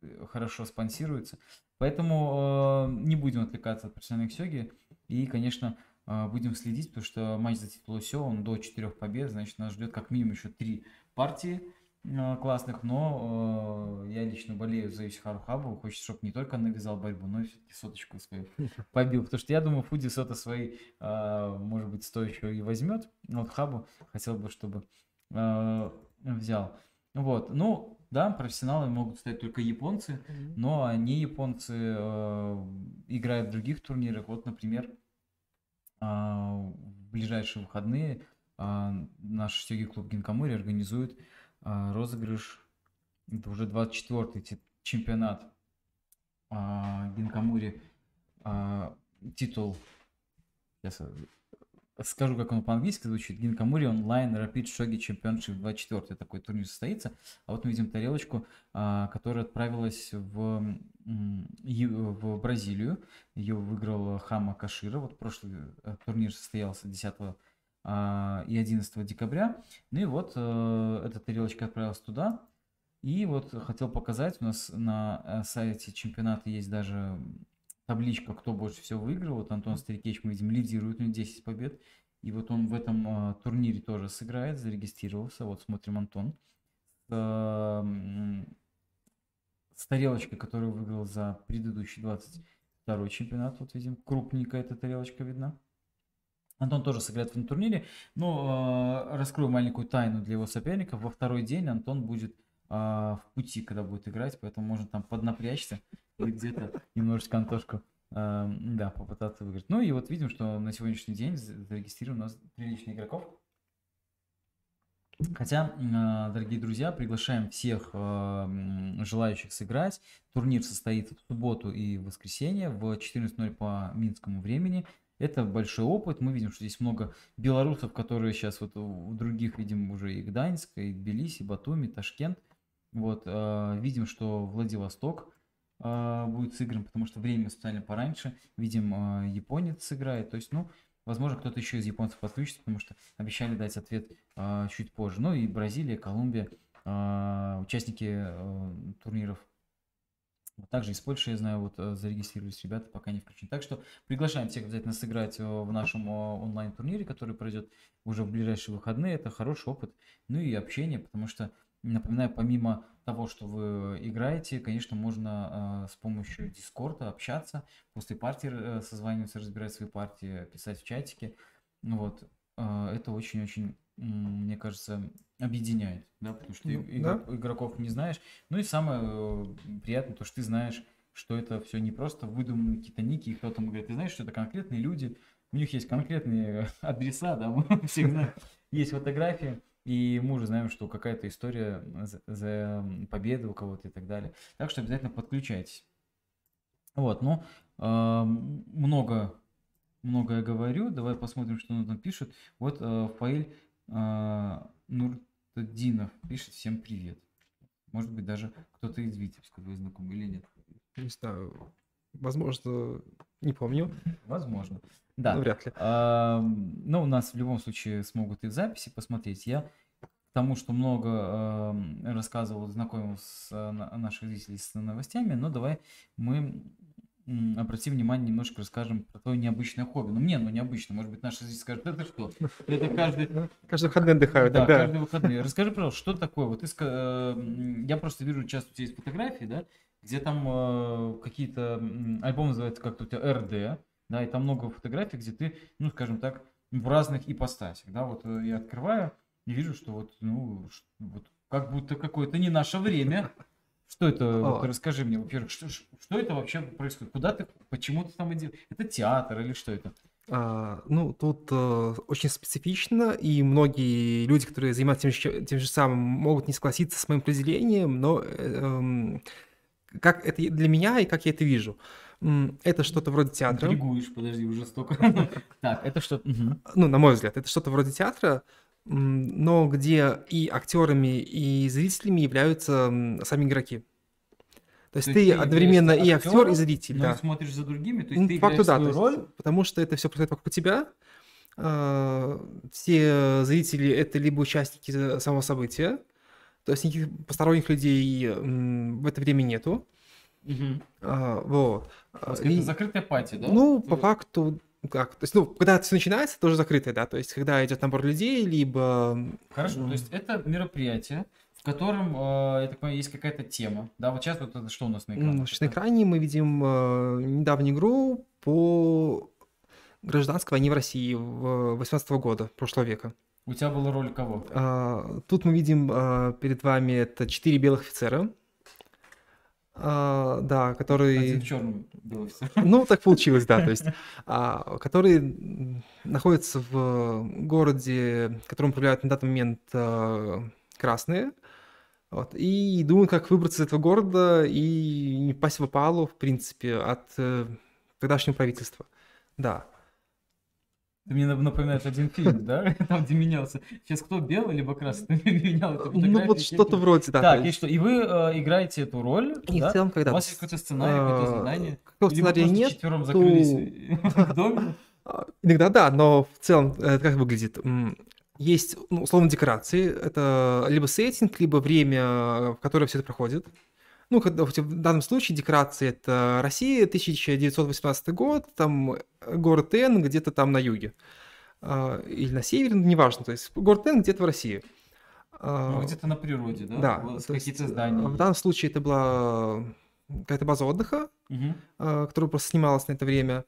э, хорошо спонсируется. Поэтому э, не будем отвлекаться от профессиональных сёги и, конечно, э, будем следить, потому что матч за титул ОСё, он до четырех побед, значит, нас ждет как минимум еще три партии э, классных, но э, я лично болею за Исихару Хабу, хочется, чтобы не только навязал борьбу, но и все-таки соточку свою *laughs* побил, потому что я думаю, Фуди Сота свои, э, может быть, стоящего и возьмет, но вот Хабу хотел бы, чтобы э, взял. Вот, ну, да, профессионалы могут стать только японцы, mm-hmm. но они японцы э, играют в других турнирах. Вот, например, э, в ближайшие выходные э, наш сёги клуб Гинкамури организует э, розыгрыш, это уже 24-й чемпионат а, Гинкамури а, титул, сейчас скажу, как он по-английски звучит, Гинкамури онлайн Rapid Shogi Championship 24 такой турнир состоится. А вот мы видим тарелочку, а, которая отправилась в, в Бразилию. Ее выиграл Хама Кашира. Вот прошлый э, турнир состоялся 10 а, и 11 декабря. Ну и вот э, эта тарелочка отправилась туда. И вот хотел показать, у нас на э, сайте чемпионата есть даже табличка, кто больше всего выиграл. Вот Антон Старикевич, мы видим, лидирует, у него 10 побед. И вот он в этом э, турнире тоже сыграет, зарегистрировался. Вот смотрим Антон. С, э, с тарелочкой, которую выиграл за предыдущий 22 чемпионат. Вот видим, крупненькая эта тарелочка видна. Антон тоже сыграет в этом турнире. Но э, раскрою маленькую тайну для его соперников. Во второй день Антон будет э, в пути, когда будет играть, поэтому можно там поднапрячься или где-то немножечко Антошку э, да, попытаться выиграть. Ну и вот видим, что на сегодняшний день зарегистрировано у нас прилично игроков. Хотя, э, дорогие друзья, приглашаем всех э, желающих сыграть. Турнир состоится в субботу и воскресенье в 14.00 по минскому времени. Это большой опыт. Мы видим, что здесь много белорусов, которые сейчас вот у других видим уже и Гданьск, и Тбилиси, Батуми, Ташкент. Вот, э, видим, что Владивосток э, будет сыгран, потому что время специально пораньше. Видим, э, японец сыграет. То есть, ну, возможно, кто-то еще из японцев подключится, потому что обещали дать ответ э, чуть позже. Ну и Бразилия, Колумбия, э, участники э, турниров также из Польши, я знаю, вот зарегистрировались ребята, пока не включены. Так что приглашаем всех обязательно сыграть в нашем онлайн-турнире, который пройдет уже в ближайшие выходные. Это хороший опыт, ну и общение, потому что, напоминаю, помимо того, что вы играете, конечно, можно с помощью Дискорда общаться, после партии созваниваться, разбирать свои партии, писать в чатике. Вот. Это очень-очень мне кажется, объединяет, да, потому что ну, игрок, да. игроков не знаешь. Ну и самое э, приятное, то, что ты знаешь, что это все не просто выдуманные какие-то ники, и кто-то говорит, ты знаешь, что это конкретные люди, у них есть конкретные *laughs* адреса, да, мы все знаем, есть фотографии, и мы уже знаем, что какая-то история за, за победу у кого-то и так далее. Так что обязательно подключайтесь. Вот, ну, э, много, многое говорю. Давай посмотрим, что он там пишет. Вот э, Фаиль а, Нуртадинов пишет всем привет. Может быть, даже кто-то из Витебска вы знаком или нет. Не знаю. Возможно, не помню. Возможно. Да. Ну, вряд ли. А, но у нас в любом случае смогут и в записи посмотреть. Я к тому, что много э, рассказывал, знакомил с э, наших зрителей с новостями, но давай мы обрати внимание, немножко расскажем про твое необычное хобби. Ну, мне, ну, необычно. Может быть, наши зрители скажут, это что? Это каждый... *laughs* Каждый выходный отдыхают. Да, каждый выходный. Расскажи, пожалуйста, что такое? Вот ты, э, я просто вижу, часто у тебя есть фотографии, да, где там э, какие-то... Альбом называется как-то у тебя РД, да, и там много фотографий, где ты, ну, скажем так, в разных ипостасях, да, вот э, я открываю и вижу, что вот, ну, вот как будто какое-то не наше время, что это? Вот, расскажи мне, во-первых, что, что это вообще происходит? Куда ты, почему ты там идешь? Это театр или что это? А, ну, тут э, очень специфично, и многие люди, которые занимаются тем, тем же самым, могут не согласиться с моим определением, но э, э, как это для меня и как я это вижу. Это что-то вроде театра. Интригуешь, подожди, уже столько. *laughs* Так, это что? Ну, на мой взгляд, это что-то вроде театра, но где и актерами, и зрителями являются сами игроки. То есть, то ты, ты одновременно и актер, и зритель, но да. смотришь за другими, то есть ты факту, да, свою роль. Потому что это все происходит вокруг тебя. А, все зрители это либо участники самого события, то есть никаких посторонних людей в это время нету. Угу. А, вот. Это и, закрытая пати, да? Ну, по факту, как? То есть, ну, когда все начинается, тоже закрытое, да, то есть, когда идет набор людей, либо... Хорошо, то есть, это мероприятие, в котором, э, я так понимаю, есть какая-то тема, да, вот сейчас вот это что у нас на экране? Значит, на экране мы видим э, недавнюю игру по гражданской войне в России 18 года, прошлого века. У тебя была роль кого? А, тут мы видим а, перед вами это четыре белых офицера, а, да, который... Один в черном был *laughs* Ну, так получилось, да, то есть, а, который находится в городе, которым управляют на данный момент а, красные, Вот. И думаю, как выбраться из этого города и не пасть в опалу, в принципе, от э, тогдашнего правительства. Да. Ты мне напоминает один фильм, да? *laughs* Там, где менялся. Сейчас кто, белый либо красный? *laughs* Менял эту Ну, вот что-то вроде, да. Так, и что? И вы э, играете эту роль, и в целом, когда... У вас есть какой-то сценарий, какое-то э, задание? Какого сценария нет, четвером закрылись *laughs* в доме? А, Иногда да, но в целом э, это как выглядит? Есть, ну, условно, декорации. Это либо сеттинг, либо время, в которое все это проходит. Ну, когда, в данном случае декорации это Россия, 1918 год, там э, город Н где-то там на юге. А, Или на севере, ну, неважно. То есть город Н где-то в России. А, Ну, где-то на природе, да? Да, Какие-то э, здания. В данном случае это была какая-то база отдыха, а, которая просто снималась на это время.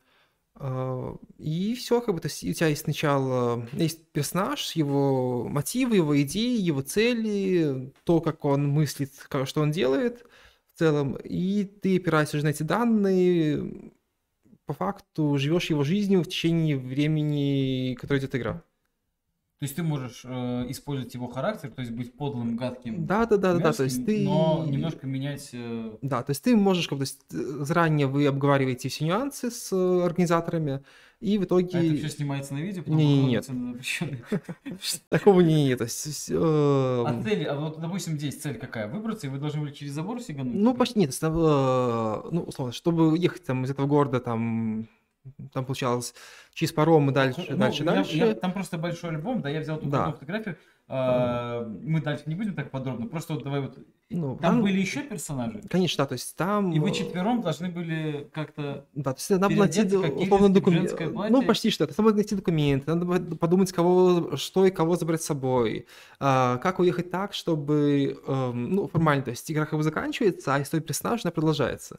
И все, как бы, то есть у тебя есть сначала есть персонаж, его мотивы, его идеи, его цели, то, как он мыслит, что он делает в целом, и ты опираешься на эти данные, по факту живешь его жизнью в течение времени, которое идет игра. То есть ты можешь э, использовать его характер, то есть быть подлым, гадким, Да, да, да, да, да, то есть мерзким, ты... но немножко менять... э, Да, то есть ты можешь, как то есть, э, заранее вы обговариваете все нюансы с э, организаторами, и в итоге... А это все снимается на видео, потом на запрещенный. *laughs* Такого не нет. Э, А цели, а вот, допустим, здесь цель какая? Выбраться, и вы должны были через забор сигануть? Ну, почти нет. э, Ну, условно, чтобы ехать там из этого города, там, там получалось через паром и дальше, Ну, дальше, я- дальше. я- там просто большой альбом, да, я взял тут Да. фотографию. а, мы дальше не будем так подробно, просто вот давай вот. Ну, Там там- были еще персонажи, Конечно, да, то есть там... и вы четвером должны были как-то... Да, то есть надо было найти условно документы. Ну, почти что. Это надо найти документы, надо было подумать, кого, что и кого забрать с собой. а, как уехать так, чтобы, эм, ну, формально, то есть игра как бы заканчивается, а история персонажа, она продолжается.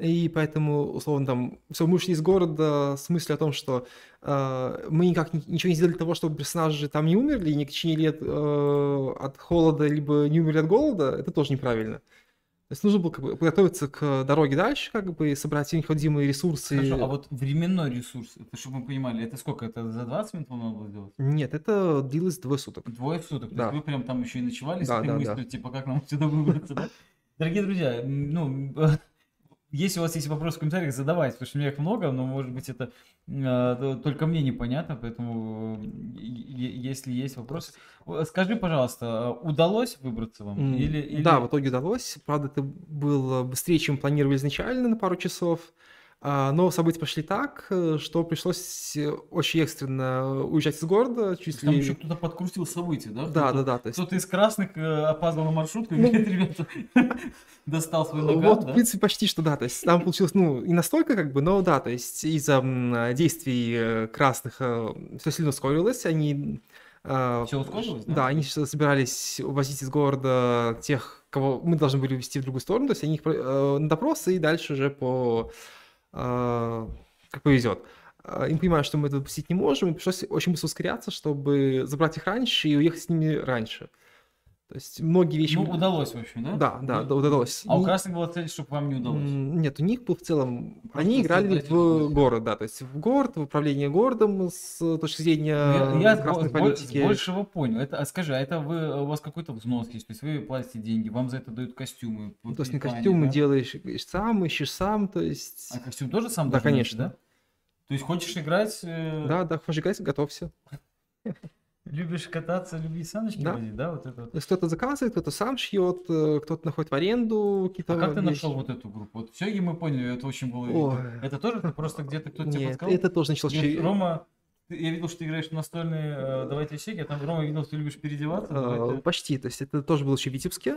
И поэтому, условно, там, все, мы ушли из города с мыслью о том, что э, мы никак ни- ничего не сделали для того, чтобы персонажи там не умерли, не течение лет э, от холода, либо не умерли от голода, это тоже неправильно. То есть нужно было как бы подготовиться к дороге дальше, как бы, и собрать все необходимые ресурсы. Хорошо, а вот временной ресурс, это чтобы мы понимали, это сколько? Это за 20 минут вам надо было сделать? Нет, это длилось двое суток. Двое суток. То Да. есть вы прям там еще и ночевали с Да, этой да, мыслью, да. типа, как нам *laughs* отсюда выбраться, да? Дорогие друзья, ну, *laughs* если у вас есть вопросы в комментариях, задавайте, потому что у меня их много, но, может быть, это э, только мне непонятно, поэтому если есть вопросы... Скажи, пожалуйста, э, удалось выбраться вам? Или, или- Да, в итоге удалось. Правда, это было быстрее, чем планировали изначально на пару часов. А, Но события пошли так, э, что пришлось э, очень экстренно уезжать из города, чуть Там ли... еще кто-то подкрутил события, да? Да, Кто-то- да, да. То есть... Кто-то из красных э, опаздывал на маршрутку, и Ну, говорит, ребята, *laughs* достал свой наган, Вот, в принципе, почти что да. То есть там получилось, ну, и настолько, как бы, но да, то есть из-за действий э, красных все сильно ускорилось. Они... э, Всё ускорилось, да? Да, они собирались увозить из города тех, кого мы должны были увезти в другую сторону. То есть они их э, на допросы и дальше уже по... э, как повезет. Э, Им понимают, что мы это допустить не можем, и пришлось очень быстро ускоряться, чтобы забрать их раньше и уехать с ними раньше. То есть многие вещи... Ну, удалось, в общем, да? Да, да, да, удалось. А у красных была цель, чтобы вам не удалось. Нет, у них был в целом... Просто Они играли в город, да, то есть в город, в управление городом с точки зрения Ну, Я, я красной с политики. с большего понял. Это, а скажи, а это вы, у вас какой-то взнос есть? То есть вы платите деньги, вам за это дают костюмы? Ну, то есть питание, костюмы да? делаешь сам, ищешь сам, то есть... А костюм тоже сам Да, конечно. да? То есть хочешь играть, э, Да, да, хочешь играть, готовься. Любишь кататься, любишь саночки Да. водить, да? Вот это вот. То есть кто-то заказывает, кто-то сам шьет, э, кто-то находит в аренду какие-то А как ты вещи. нашел вот эту группу? Вот все, и мы поняли, это очень было... Ой. Это тоже ты просто где-то кто-то тебе подсказал? это тоже началось... Через- Рома, ты- я видел, что ты играешь в настольные э, «Давайте щеки», а там Рома видел, что ты любишь переодеваться. Э, давайте. Почти, то есть это тоже было еще в Витебске.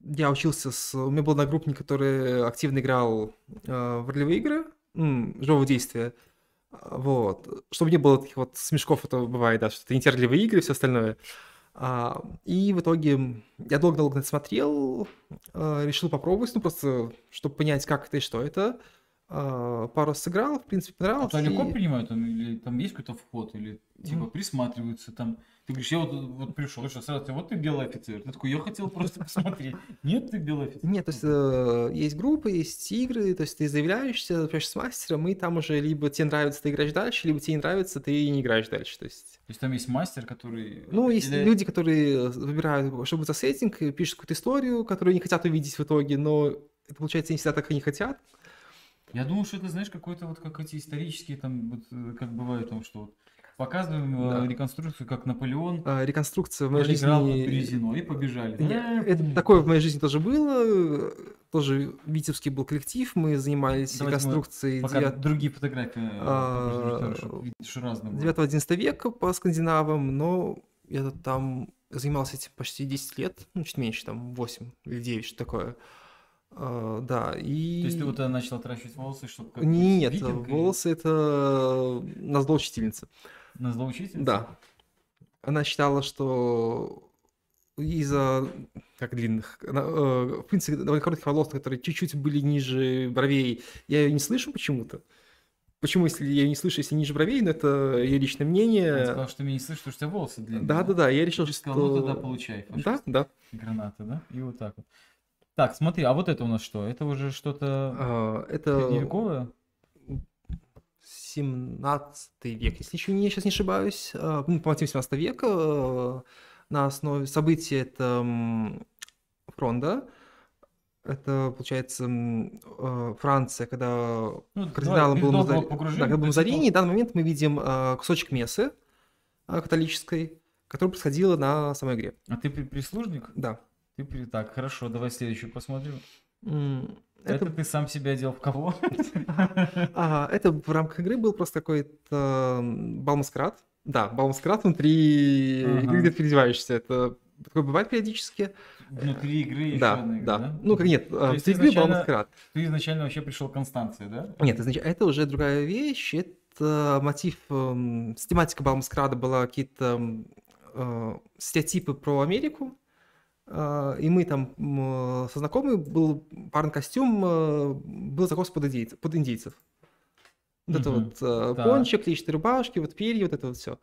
Я учился с... У меня был одногруппник, который активно играл э, в ролевые игры, живого действия. А, Вот. Чтобы не было таких вот смешков, это бывает, да, что это не те ролевые игры и все остальное. А, И в итоге я долго-долго на это смотрел, э, решил попробовать, ну просто, чтобы понять, как это и что это. А, Пару раз сыграл, в принципе, А понравилось. то легко и- принимают, там, или там есть какой-то вход, или типа Мгм. присматриваются, там Ты говоришь, я вот, вот пришел, и что, сразу, вот ты белый офицер. Ты такой, я хотел просто посмотреть. Нет, ты белый офицер. Нет, то есть э, есть группы, есть игры, то есть ты заявляешься, общаешься с мастером, и там уже либо тебе нравится, ты играешь дальше, либо тебе не нравится, ты не играешь дальше. То есть, То есть там есть мастер, который... ну, есть люди, которые выбирают, что будет за сеттинг, и пишут какую-то историю, которую не хотят увидеть в итоге, но это получается не всегда так и не хотят. Я думаю, что это, знаешь, какой-то вот как эти исторические там, вот, э, как бывает, там, что вот показываем э, Да. реконструкцию, как Наполеон А, Реконструкция в моей жизни... Березино и побежали. Да, Это такое в моей жизни тоже было. Тоже Витебский был коллектив, мы занимались Давайте мы реконструкцией Пока 9 другие фотографии э, А, разное было. 9-11 века по скандинавам, но я там занимался этим почти 10 лет, ну, чуть меньше, там 8 или 9, что такое. А, да, и... То есть ты вот э, начал отращивать волосы, чтобы как Нет, викинг и волосы это назло учительницы. На злоучительницу? Да. Она считала, что из-за как длинных, она, э, в принципе, довольно коротких волос, которые чуть-чуть были ниже бровей, я ее не слышу почему-то. Почему, если я ее не слышу, если ниже бровей, но это ее личное мнение. сказал, что ты меня не слышишь, потому что у тебя волосы длинные. Да-да-да, я решил, Ты что... сказал, ну тогда получай. Да, да. Гранаты, да? И вот так вот. Так, смотри, а вот это у нас что? Это уже что-то А, Это средневековое? 17 век, если еще не, сейчас не ошибаюсь. А, Ну, по мотивам 17 века э, на основе событий это м, фронта. Это, получается, э, Франция, когда Ну, кардиналом был, погружения, да, когда был Мазарини, в данный момент мы видим э, кусочек мессы э, католической, которая происходила на самой игре. А ты при- прислужник? Да. Ты. Так, хорошо, давай следующую посмотрим. Это... Это, ты сам себя одел в кого? *laughs* а, это в рамках игры был просто какой-то м, бал-маскарад. Да, бал-маскарад внутри Ага. игры, где ты переодеваешься. Это такое бывает периодически. Внутри игры еще да, одна игра, да. да? Ну, как нет, То э, есть внутри игры бал-маскарад. Ты изначально вообще пришел к Констанции, да? Нет, это уже другая вещь. Это мотив, эм, с тематика бал-маскарада была какие-то э, стереотипы про Америку. Э, И мы там м, со знакомой был парный костюм, э, был закос под, индейц- под индейцев. Вот это Мгм. вот э, Так. пончик, клетчатые рубашки, вот перья, вот это вот все.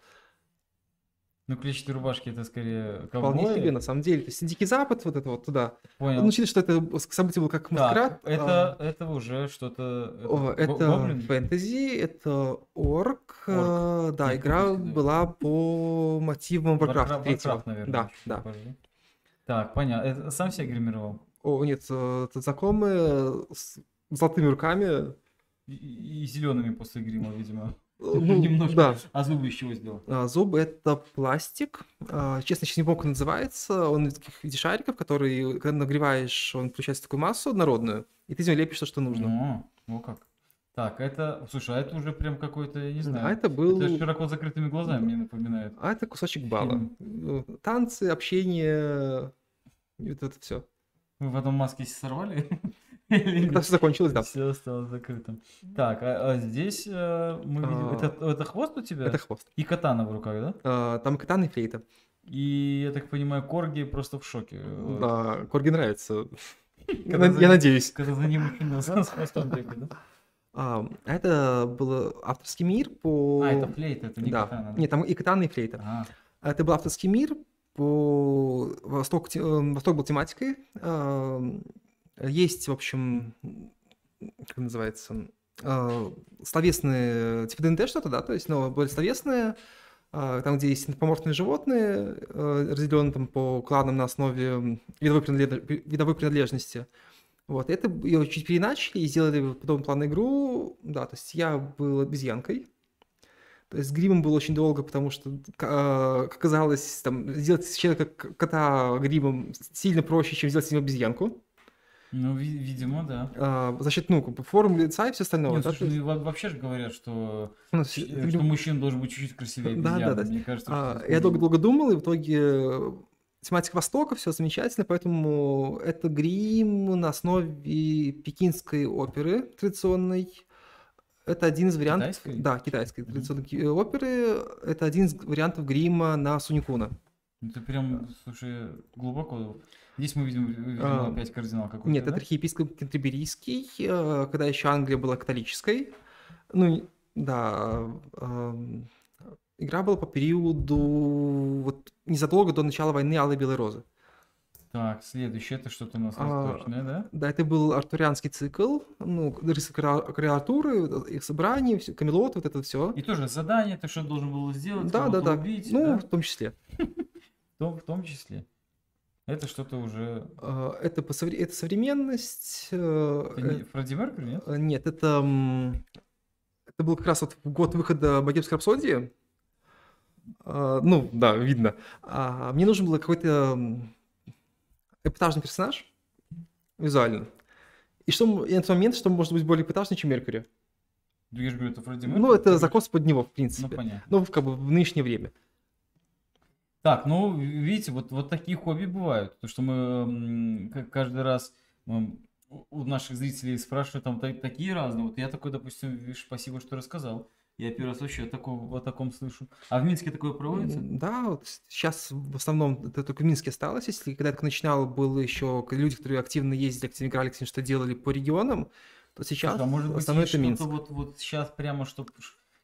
Ну, клетчатые рубашки это скорее Вполне ковбои. себе, на самом деле. То есть Дикий Запад, вот это вот туда. Понял. Ну, учитывая, что это событие было как маскарад. Так, это, это уже что-то... О, Это гоблин? фэнтези, это орк. э, Да, Не игра да. была по мотивам Warcraft Warcraft, 3. Warcraft, наверное. Да, да. похоже, Так, понятно. Сам себя гримировал? О, нет, э, это знакомые с золотыми руками. И, зелеными после грима, видимо. Э, *laughs* Ну, Немножко. да. А зубы из чего сделал? А, Зубы это пластик. А, Честно, сейчас не помню, как называется. Он из таких виде шариков, которые, когда нагреваешь, он получается такую массу однородную, и ты из него лепишь то, что нужно. Ну, ну как. Так, это... Слушай, а это уже прям какой-то, я не знаю. А это был... Это широко закрытыми глазами мне напоминает. А это кусочек бала. Э, Танцы, общение, и вот это все. Вы потом маски сорвали? *laughs* Когда все закончилось, да. Все осталось закрытым. Так, а, а здесь э, мы видим... А. Это, это хвост у тебя? Это хвост. И катана в руках, да? А, Там катан и флейта. И, я так понимаю, корги просто в шоке. Да, Корги нравится. *laughs* Я надеюсь. Когда за ним *laughs* с хвостом бегает, да? А, Это был авторский мир по... А, это флейта, это не Да. катана. да? Нет, там и катана, и флейта. А, Это был авторский мир по... Восток, э, Восток был тематикой. А, Есть, в общем, как называется, а, словесные, типа ДНД что-то, да, то есть, но более словесные, там, где есть антропоморфные животные, э, разделенные там по кланам на основе видовой, принадлеж- видовой принадлежности. Вот, это ее чуть переначали и сделали подобную план игру. Да, то есть я был обезьянкой. То есть с гримом было очень долго, потому что, а, как оказалось, там, сделать человека кота гримом сильно проще, чем сделать из него обезьянку. ну, ви- видимо, да. А, за счет, ну, форм лица и все остальное. Нет, да, слушай, есть, ну, вообще же говорят, что, ну, э, с- что люб- мужчина должен быть чуть-чуть красивее Да, да, обезьяны. да. Мне кажется, А, что Я долго-долго думал, и в итоге э, тематика Востока, все замечательно, поэтому это грим на основе пекинской оперы традиционной. Это один из вариантов... Китайской? Да, китайской Мгм. традиционной э, оперы. Это один из вариантов грима на Суникуна. Ну, Ты прям, слушай, глубоко. Здесь мы видим, видимо, А, опять кардинал какой-то, Нет, да? это архиепископ Кентерберийский, э, когда еще Англия была католической. Ну, да, эм, Игра была по периоду вот незадолго до начала войны Алой Белой Розы. Так, следующее, это что-то у нас А, восточное, да? Да, это был артурианский цикл, ну, Артура, их собрание, всё- Камелот, вот это все. И тоже задание, ты что должен был сделать, Да, да, да. убить, Ну, да? в том числе. *laughs* В том, числе. Это что-то уже... А, Это, по это современность. э, Это не Фредди Меркьюри, нет? э, Нет, это, это был как раз вот год выхода «Богемской рапсодии». А, Ну, да, видно. А, Мне нужен был какой-то эпатажный персонаж визуально. И что и на тот момент, что может быть более эпатажный, чем Меркьюри. Ну, Я же говорю, это Фредди Ну, Меркьюри. ты это говоришь- закос под него, в Ну, принципе. понятно. Ну, как бы в нынешнее время. Так, ну, видите, вот, вот такие хобби бывают. То, что мы каждый раз у наших зрителей спрашивают там та- такие разные. Вот я такой, допустим, видишь, спасибо, что рассказал. Я первый раз вообще о таком, о таком слышу. А в Минске такое проводится? Да, вот сейчас в основном это только в Минске осталось. Если когда я только начинал, было еще люди, которые активно ездили, активно играли, активно что делали по регионам, то сейчас а может быть, основном есть это Минск. что-то вот, вот сейчас прямо, чтобы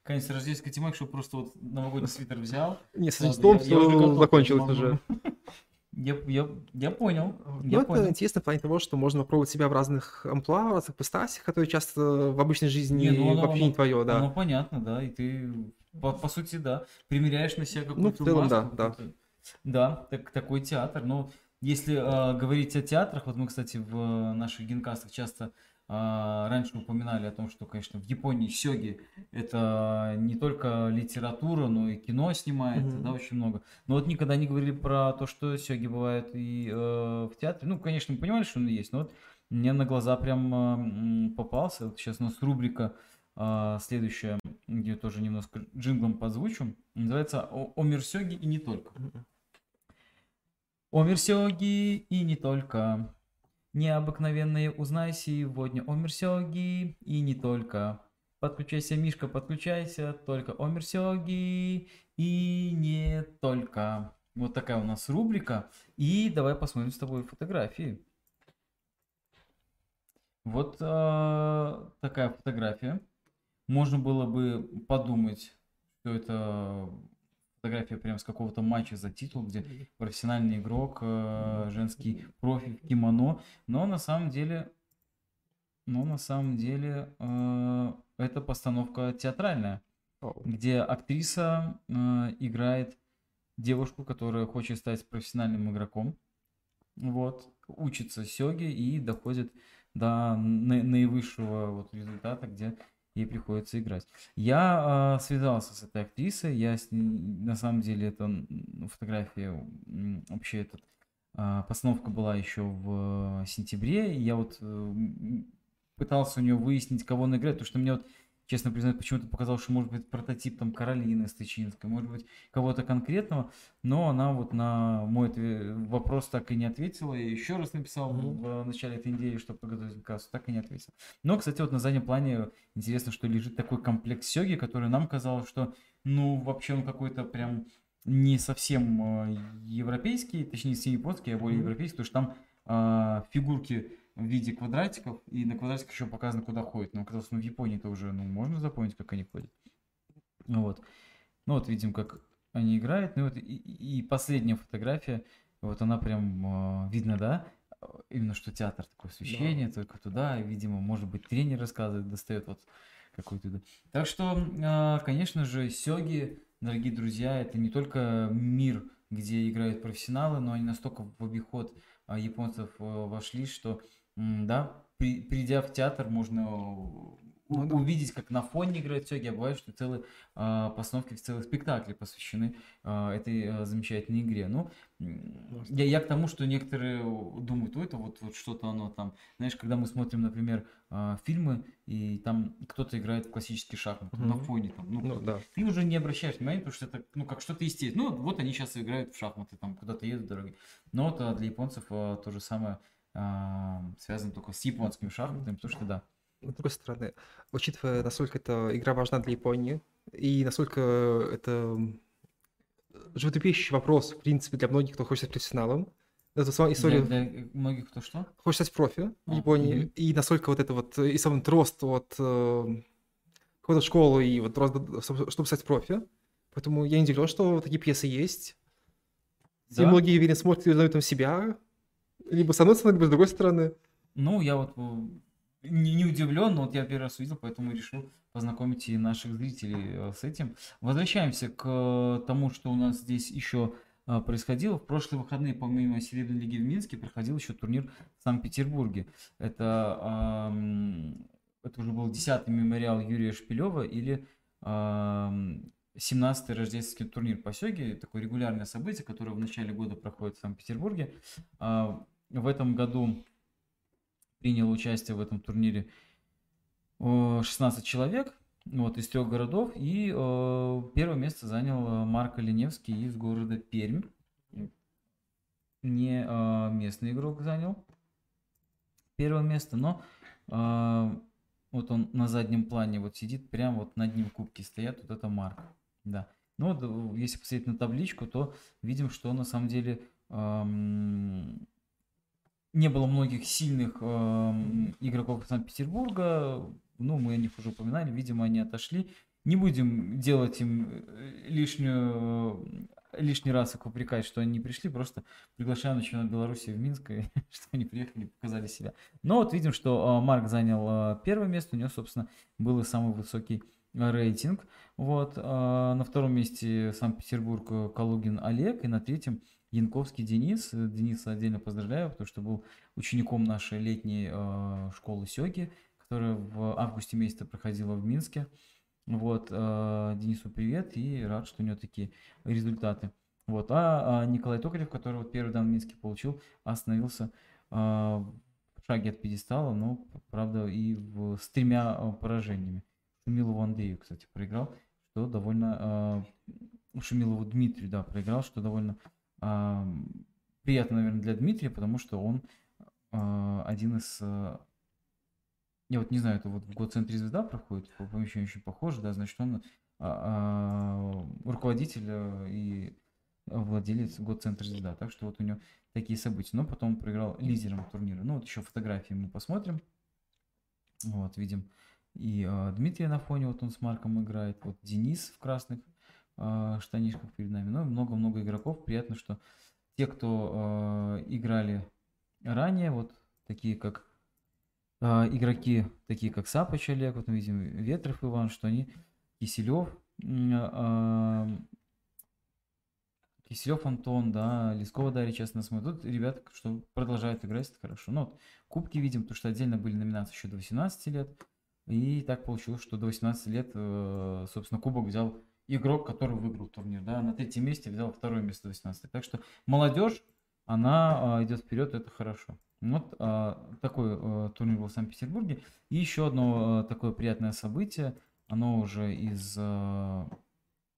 конец рождественской тематики, чтобы просто вот новогодний свитер взял. Не, с к закончилось уже. *laughs* Я, я, я понял. Ну, Я это понял. интересно в плане того, что можно попробовать себя в разных амплуа, в разных постасях, которые часто в обычной жизни Не, ну оно- вообще не оно- твое, да. Ну, понятно, да, и ты, по, по сути, да, примеряешь на себя какую-то Ну, в целом, да, маску, да. какую-то- Да, так, такой театр. Но если а, говорить о театрах, вот мы, кстати, в э, наших генкастах часто раньше упоминали о том, что, конечно, в Японии сёги это не только литература, но и кино снимается, Мгм. да, очень много. Но вот никогда не говорили про то, что сёги бывают и э, в театре. Ну, конечно, мы понимали, что он есть, но вот мне на глаза прям а, м, попался. Вот сейчас у нас рубрика а, следующая, где тоже немножко джинглом подзвучу, называется «О, «О мир сёги и не только». Мгм. О мир сёги и не только. Необыкновенные узнай сегодня о мир сёги и не только. Подключайся, Мишка, подключайся, только о мир сёги и не только. Вот такая у нас рубрика. И давай посмотрим с тобой фотографии. Вот а, такая фотография. Можно было бы подумать, что это фотография прям с какого-то матча за титул, где профессиональный игрок, э, женский профи в кимоно, но на самом деле, но на самом деле э, это постановка театральная, где актриса э, играет девушку, которая хочет стать профессиональным игроком, вот, учится сёге и доходит до на- наивысшего вот результата, где ей приходится играть. Я а, связался с этой актрисой, я с ней- на самом деле это фотография, вообще этот, а, постановка была еще в сентябре, и я вот э, пытался у нее выяснить, кого она играет, потому что мне вот, честно признать, почему-то показалось, что может быть прототип там Каролины Стычинской, может быть кого-то конкретного, но она вот на мой вопрос так и не ответила. Я еще раз написал Мгм. в начале этой недели, чтобы подготовить кассу, так и не ответила. Но, кстати, вот на заднем плане интересно, что лежит такой комплект сёги, который нам казалось, что, ну, вообще он какой-то прям не совсем э, европейский, точнее, не японский, а более Мгм. европейский, потому что там а, фигурки в виде квадратиков, и на квадратиках еще показано, куда ходят. Но оказалось, ну, в Японии-то уже, ну, можно запомнить, как они ходят. Ну вот. Ну вот видим, как они играют. Ну вот и, и- последняя фотография, вот она прям а, видно, да? э, Именно что театр такое освещение, только туда, и, видимо, может быть, тренер рассказывает, достает вот какой-то. да. Так что, а, конечно же, сёги, дорогие друзья, это не только мир, где играют профессионалы, но они настолько в обиход а, японцев э, вошли, что, да, при- придя в театр, можно Ну да. увидеть, как на фоне играют сёги, а бывает, что целые а, постановки, целые спектакли посвящены а, этой а, замечательной игре. Ну, я, я к тому, что некоторые думают, ой, это вот, вот что-то оно там. Знаешь, когда мы смотрим, например, а, фильмы, и там кто-то играет в классические шахматы на Мгм. фоне там, ну, Ну, да. ты уже не обращаешь внимания, потому что это, ну, как что-то естественное. Ну, вот они сейчас играют в шахматы, там, куда-то едут дороги. Но а, для японцев а, то же самое а, связано только с японскими шахматами, потому что, да, С другой стороны, учитывая, насколько эта игра важна для Японии, и насколько это животрепещущий вопрос, в принципе, для многих, кто хочет стать профессионалом, это сама для, история, для многих кто что? хочет стать профи в А, Японии, мгм. и насколько вот это вот, и сам рост от э, в школу и вот рост, чтобы стать профи, Поэтому я не удивлен, что такие пьесы есть. И Да? многие, видно, смотрят и узнают там себя. Либо с одной стороны, либо с другой стороны. Ну, я вот э, не, не удивлен, но вот я первый раз увидел, поэтому решил познакомить и наших зрителей э, с этим. Возвращаемся к э, тому, что у нас здесь еще происходило. В прошлые выходные, помимо Серебряной лиги в Минске, проходил еще турнир в Санкт-Петербурге. Это, это уже был 10-й мемориал Юрия Шпилева или ам, 17-й рождественский турнир по сёге. Такое регулярное событие, которое в начале года проходит в Санкт-Петербурге. А, В этом году приняло участие в этом турнире э, 16 человек вот, из трех городов. И э, первое место занял э, Марко Леневский из города Пермь. Не э, местный игрок занял первое место, но э, вот он на заднем плане вот сидит, прям вот над ним кубки стоят, вот это Марк. Да. Ну вот, э, если посмотреть на табличку, то видим, что на самом деле эм, не было многих сильных эм, игроков Санкт-Петербурга. Ну, мы о них уже упоминали, видимо, они отошли. Не будем делать им э, лишнюю, э, лишний раз их упрекать, что они не пришли, просто приглашаем на Беларуси в Минск, и *laughs* что они приехали, показали себя. Но вот видим, что э, Марк занял э, первое место, у него, собственно, был и самый высокий э, рейтинг. Вот, э, на втором месте Санкт-Петербург э, Калугин Олег, и на третьем Янковский Денис. Э, Дениса отдельно поздравляю, потому что был учеником нашей летней э, школы Сёги, которая в августе месяце проходила в Минске. Вот, э, Денису привет и рад, что у него такие результаты. Вот, а, а Николай Токарев, который вот первый дан в Минске получил, остановился э, в шаге от пьедестала, но, правда, и в, с тремя э, поражениями. Шумилову Андрею, кстати, проиграл, что довольно... Э, Шумилову Дмитрию, да, проиграл, что довольно приятно, наверное, для Дмитрия, потому что он э, один из... Э, я вот не знаю, это вот в год центре звезда проходит, по помещению очень похоже, да, значит, он а, а, руководитель э, и владелец год центр звезда. Так что вот у него такие события. Но потом проиграл лидером турнира. Ну вот еще фотографии мы посмотрим. Вот, видим и а, Дмитрия на фоне, вот он с Марком играет. Вот Денис в красных а, штанишках перед нами. Ну и много-много игроков. Приятно, что те, кто а, играли ранее, вот такие как а, игроки, такие как Сапыч Олег, вот мы видим Ветров Иван, что они Киселев, м, а, Киселев Антон, да, Лескова Дарья, честно смотрю. Тут ребята, что продолжают играть, это хорошо. Ну, вот, кубки видим, потому что отдельно были номинации еще до 18 лет. И так получилось, что до 18 лет, э, собственно, кубок взял игрок, который выиграл турнир, да, на третьем месте взял второе место до 18. Так что молодежь, она а, идет вперед, это хорошо. Вот а, такой а, турнир был в Санкт-Петербурге. И еще одно а, такое приятное событие, оно уже из а,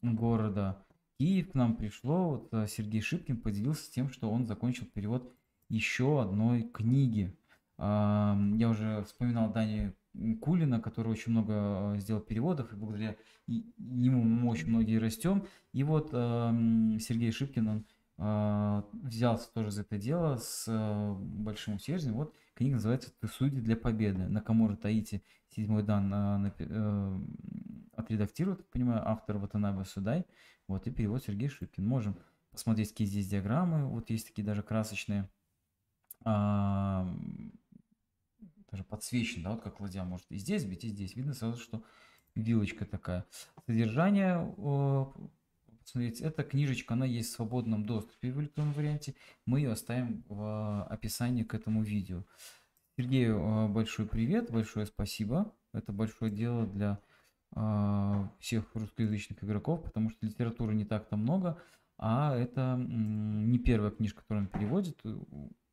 города Киев к нам пришло. Вот а, Сергей Шипкин поделился тем, что он закончил перевод еще одной книги. А, я уже вспоминал Дани Кулина, который очень много а, сделал переводов, и благодаря ему мы очень многие растем. И вот а, м, Сергей Шипкин, он а, взялся тоже за это дело с а, большим усердием. Вот книга называется «Ты судьи для победы». Накамура Таити седьмой дан а, э, отредактирует, понимаю, автор Ватанаба Судай. Вот, и перевод Сергей Шипкин. Можем посмотреть, какие здесь диаграммы. Вот есть такие даже красочные. Даже подсвечен, да, вот как ладья может и здесь бить, и здесь. Видно сразу, что вилочка такая. Содержание, э, посмотрите, эта книжечка, она есть в свободном доступе в электронном варианте. Мы ее оставим в описании к этому видео. Сергею э, большой привет, большое спасибо. Это большое дело для э, всех русскоязычных игроков, потому что литературы не так-то много, а это не первая книжка, которую он переводит.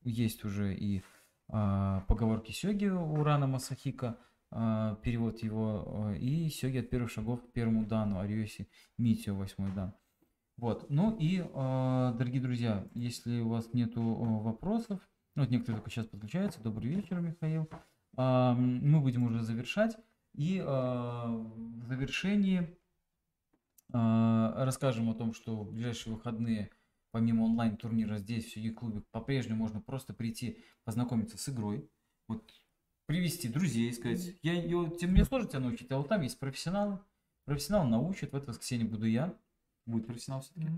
Есть уже и поговорки Сёги Урана Масахика, а, перевод его, а, и Сёги от первых шагов к первому дану, Ариоси Митио, восьмой дан. Вот, ну и, а, дорогие друзья, если у вас нету а, вопросов, ну, вот некоторые только сейчас подключаются, добрый вечер, Михаил, а, мы будем уже завершать, и а, в завершении а, расскажем о том, что в ближайшие выходные помимо онлайн-турнира здесь, в Сюги-клубе, по-прежнему можно просто прийти познакомиться с игрой, вот привести друзей, сказать, я, я, мне сложно тебя научить, а вот там есть профессионалы, профессионал научит, в это воскресенье буду я, будет профессионал все-таки.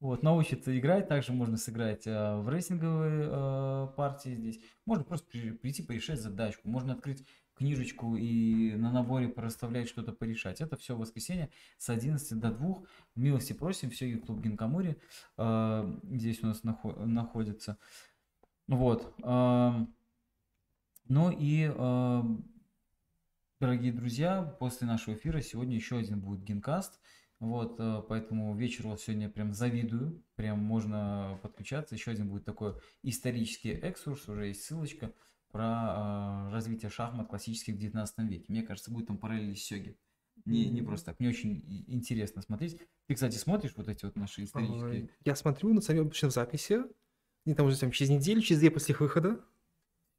Вот, научится играть, также можно сыграть э, в рейсинговые э, партии здесь. Можно просто при- прийти порешать задачку, можно открыть книжечку и на наборе проставлять что-то порешать. Это все воскресенье с 11 до 2. Милости просим, все клуб Гинкамури э, здесь у нас нахо- находится. Вот. эм, ну и, э, дорогие друзья, после нашего эфира сегодня еще один будет генкаст. Вот, э, поэтому вечер вот сегодня прям завидую, прям можно подключаться. Еще один будет такой исторический экскурс, уже есть ссылочка про э, развитие шахмат классических в 19 веке. Мне кажется, будет там параллели с Сёги. Не, не просто так. Мне очень интересно смотреть. Ты, кстати, смотришь вот эти вот наши исторические? Я смотрю, но смотрю обычно в записи. И там уже там, через неделю, через две после их выхода.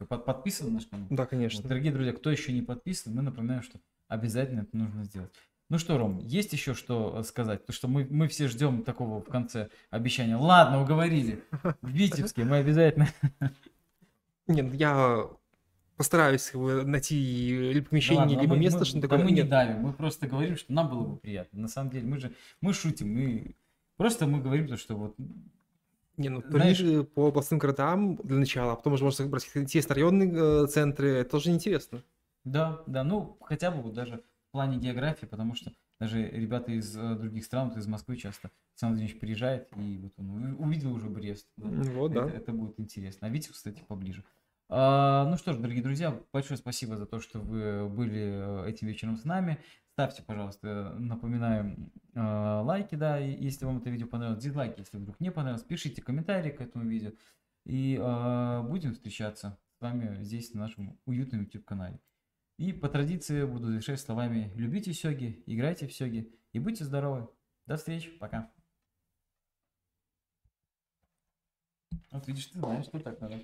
Под- подписан на наш канал? Да, Вот, конечно. дорогие друзья, кто еще не подписан, мы напоминаем, что обязательно это нужно сделать. Ну что, Ром, есть еще что э, сказать? Потому что мы, мы все ждем такого в конце обещания. Ладно, уговорили. В Витебске мы обязательно. *laughs* Нет, я постараюсь найти либо Да помещение, ладно, либо мы, место, мы- что да такое. мы не Нет, давим, мы просто говорим, что нам было бы приятно. На самом деле, мы же мы шутим, мы просто мы говорим то, что вот не, ну, знаешь- по областным городам для начала, а потом уже можно брать интересные районные э, центры, это тоже интересно. Да, да, ну хотя бы вот даже в плане географии, потому что даже ребята из э, других стран, вот из Москвы часто, Александр Владимирович приезжает, и вот он у- увидел уже Брест. да. М, Вот, да. Это, это будет интересно. А Витя, кстати, поближе. А, ну что ж, дорогие друзья, большое спасибо за то, что вы были э, этим вечером с нами. Ставьте, пожалуйста, напоминаю, э, лайки, да, если вам это видео понравилось, дизлайки, если вдруг не понравилось, пишите комментарии к этому видео. И э, будем встречаться с вами здесь, на нашем уютном YouTube-канале. И по традиции буду завершать словами «Любите сёги, играйте в сёги и будьте здоровы». До встречи, пока. Вот видишь, ты знаешь, что так надо.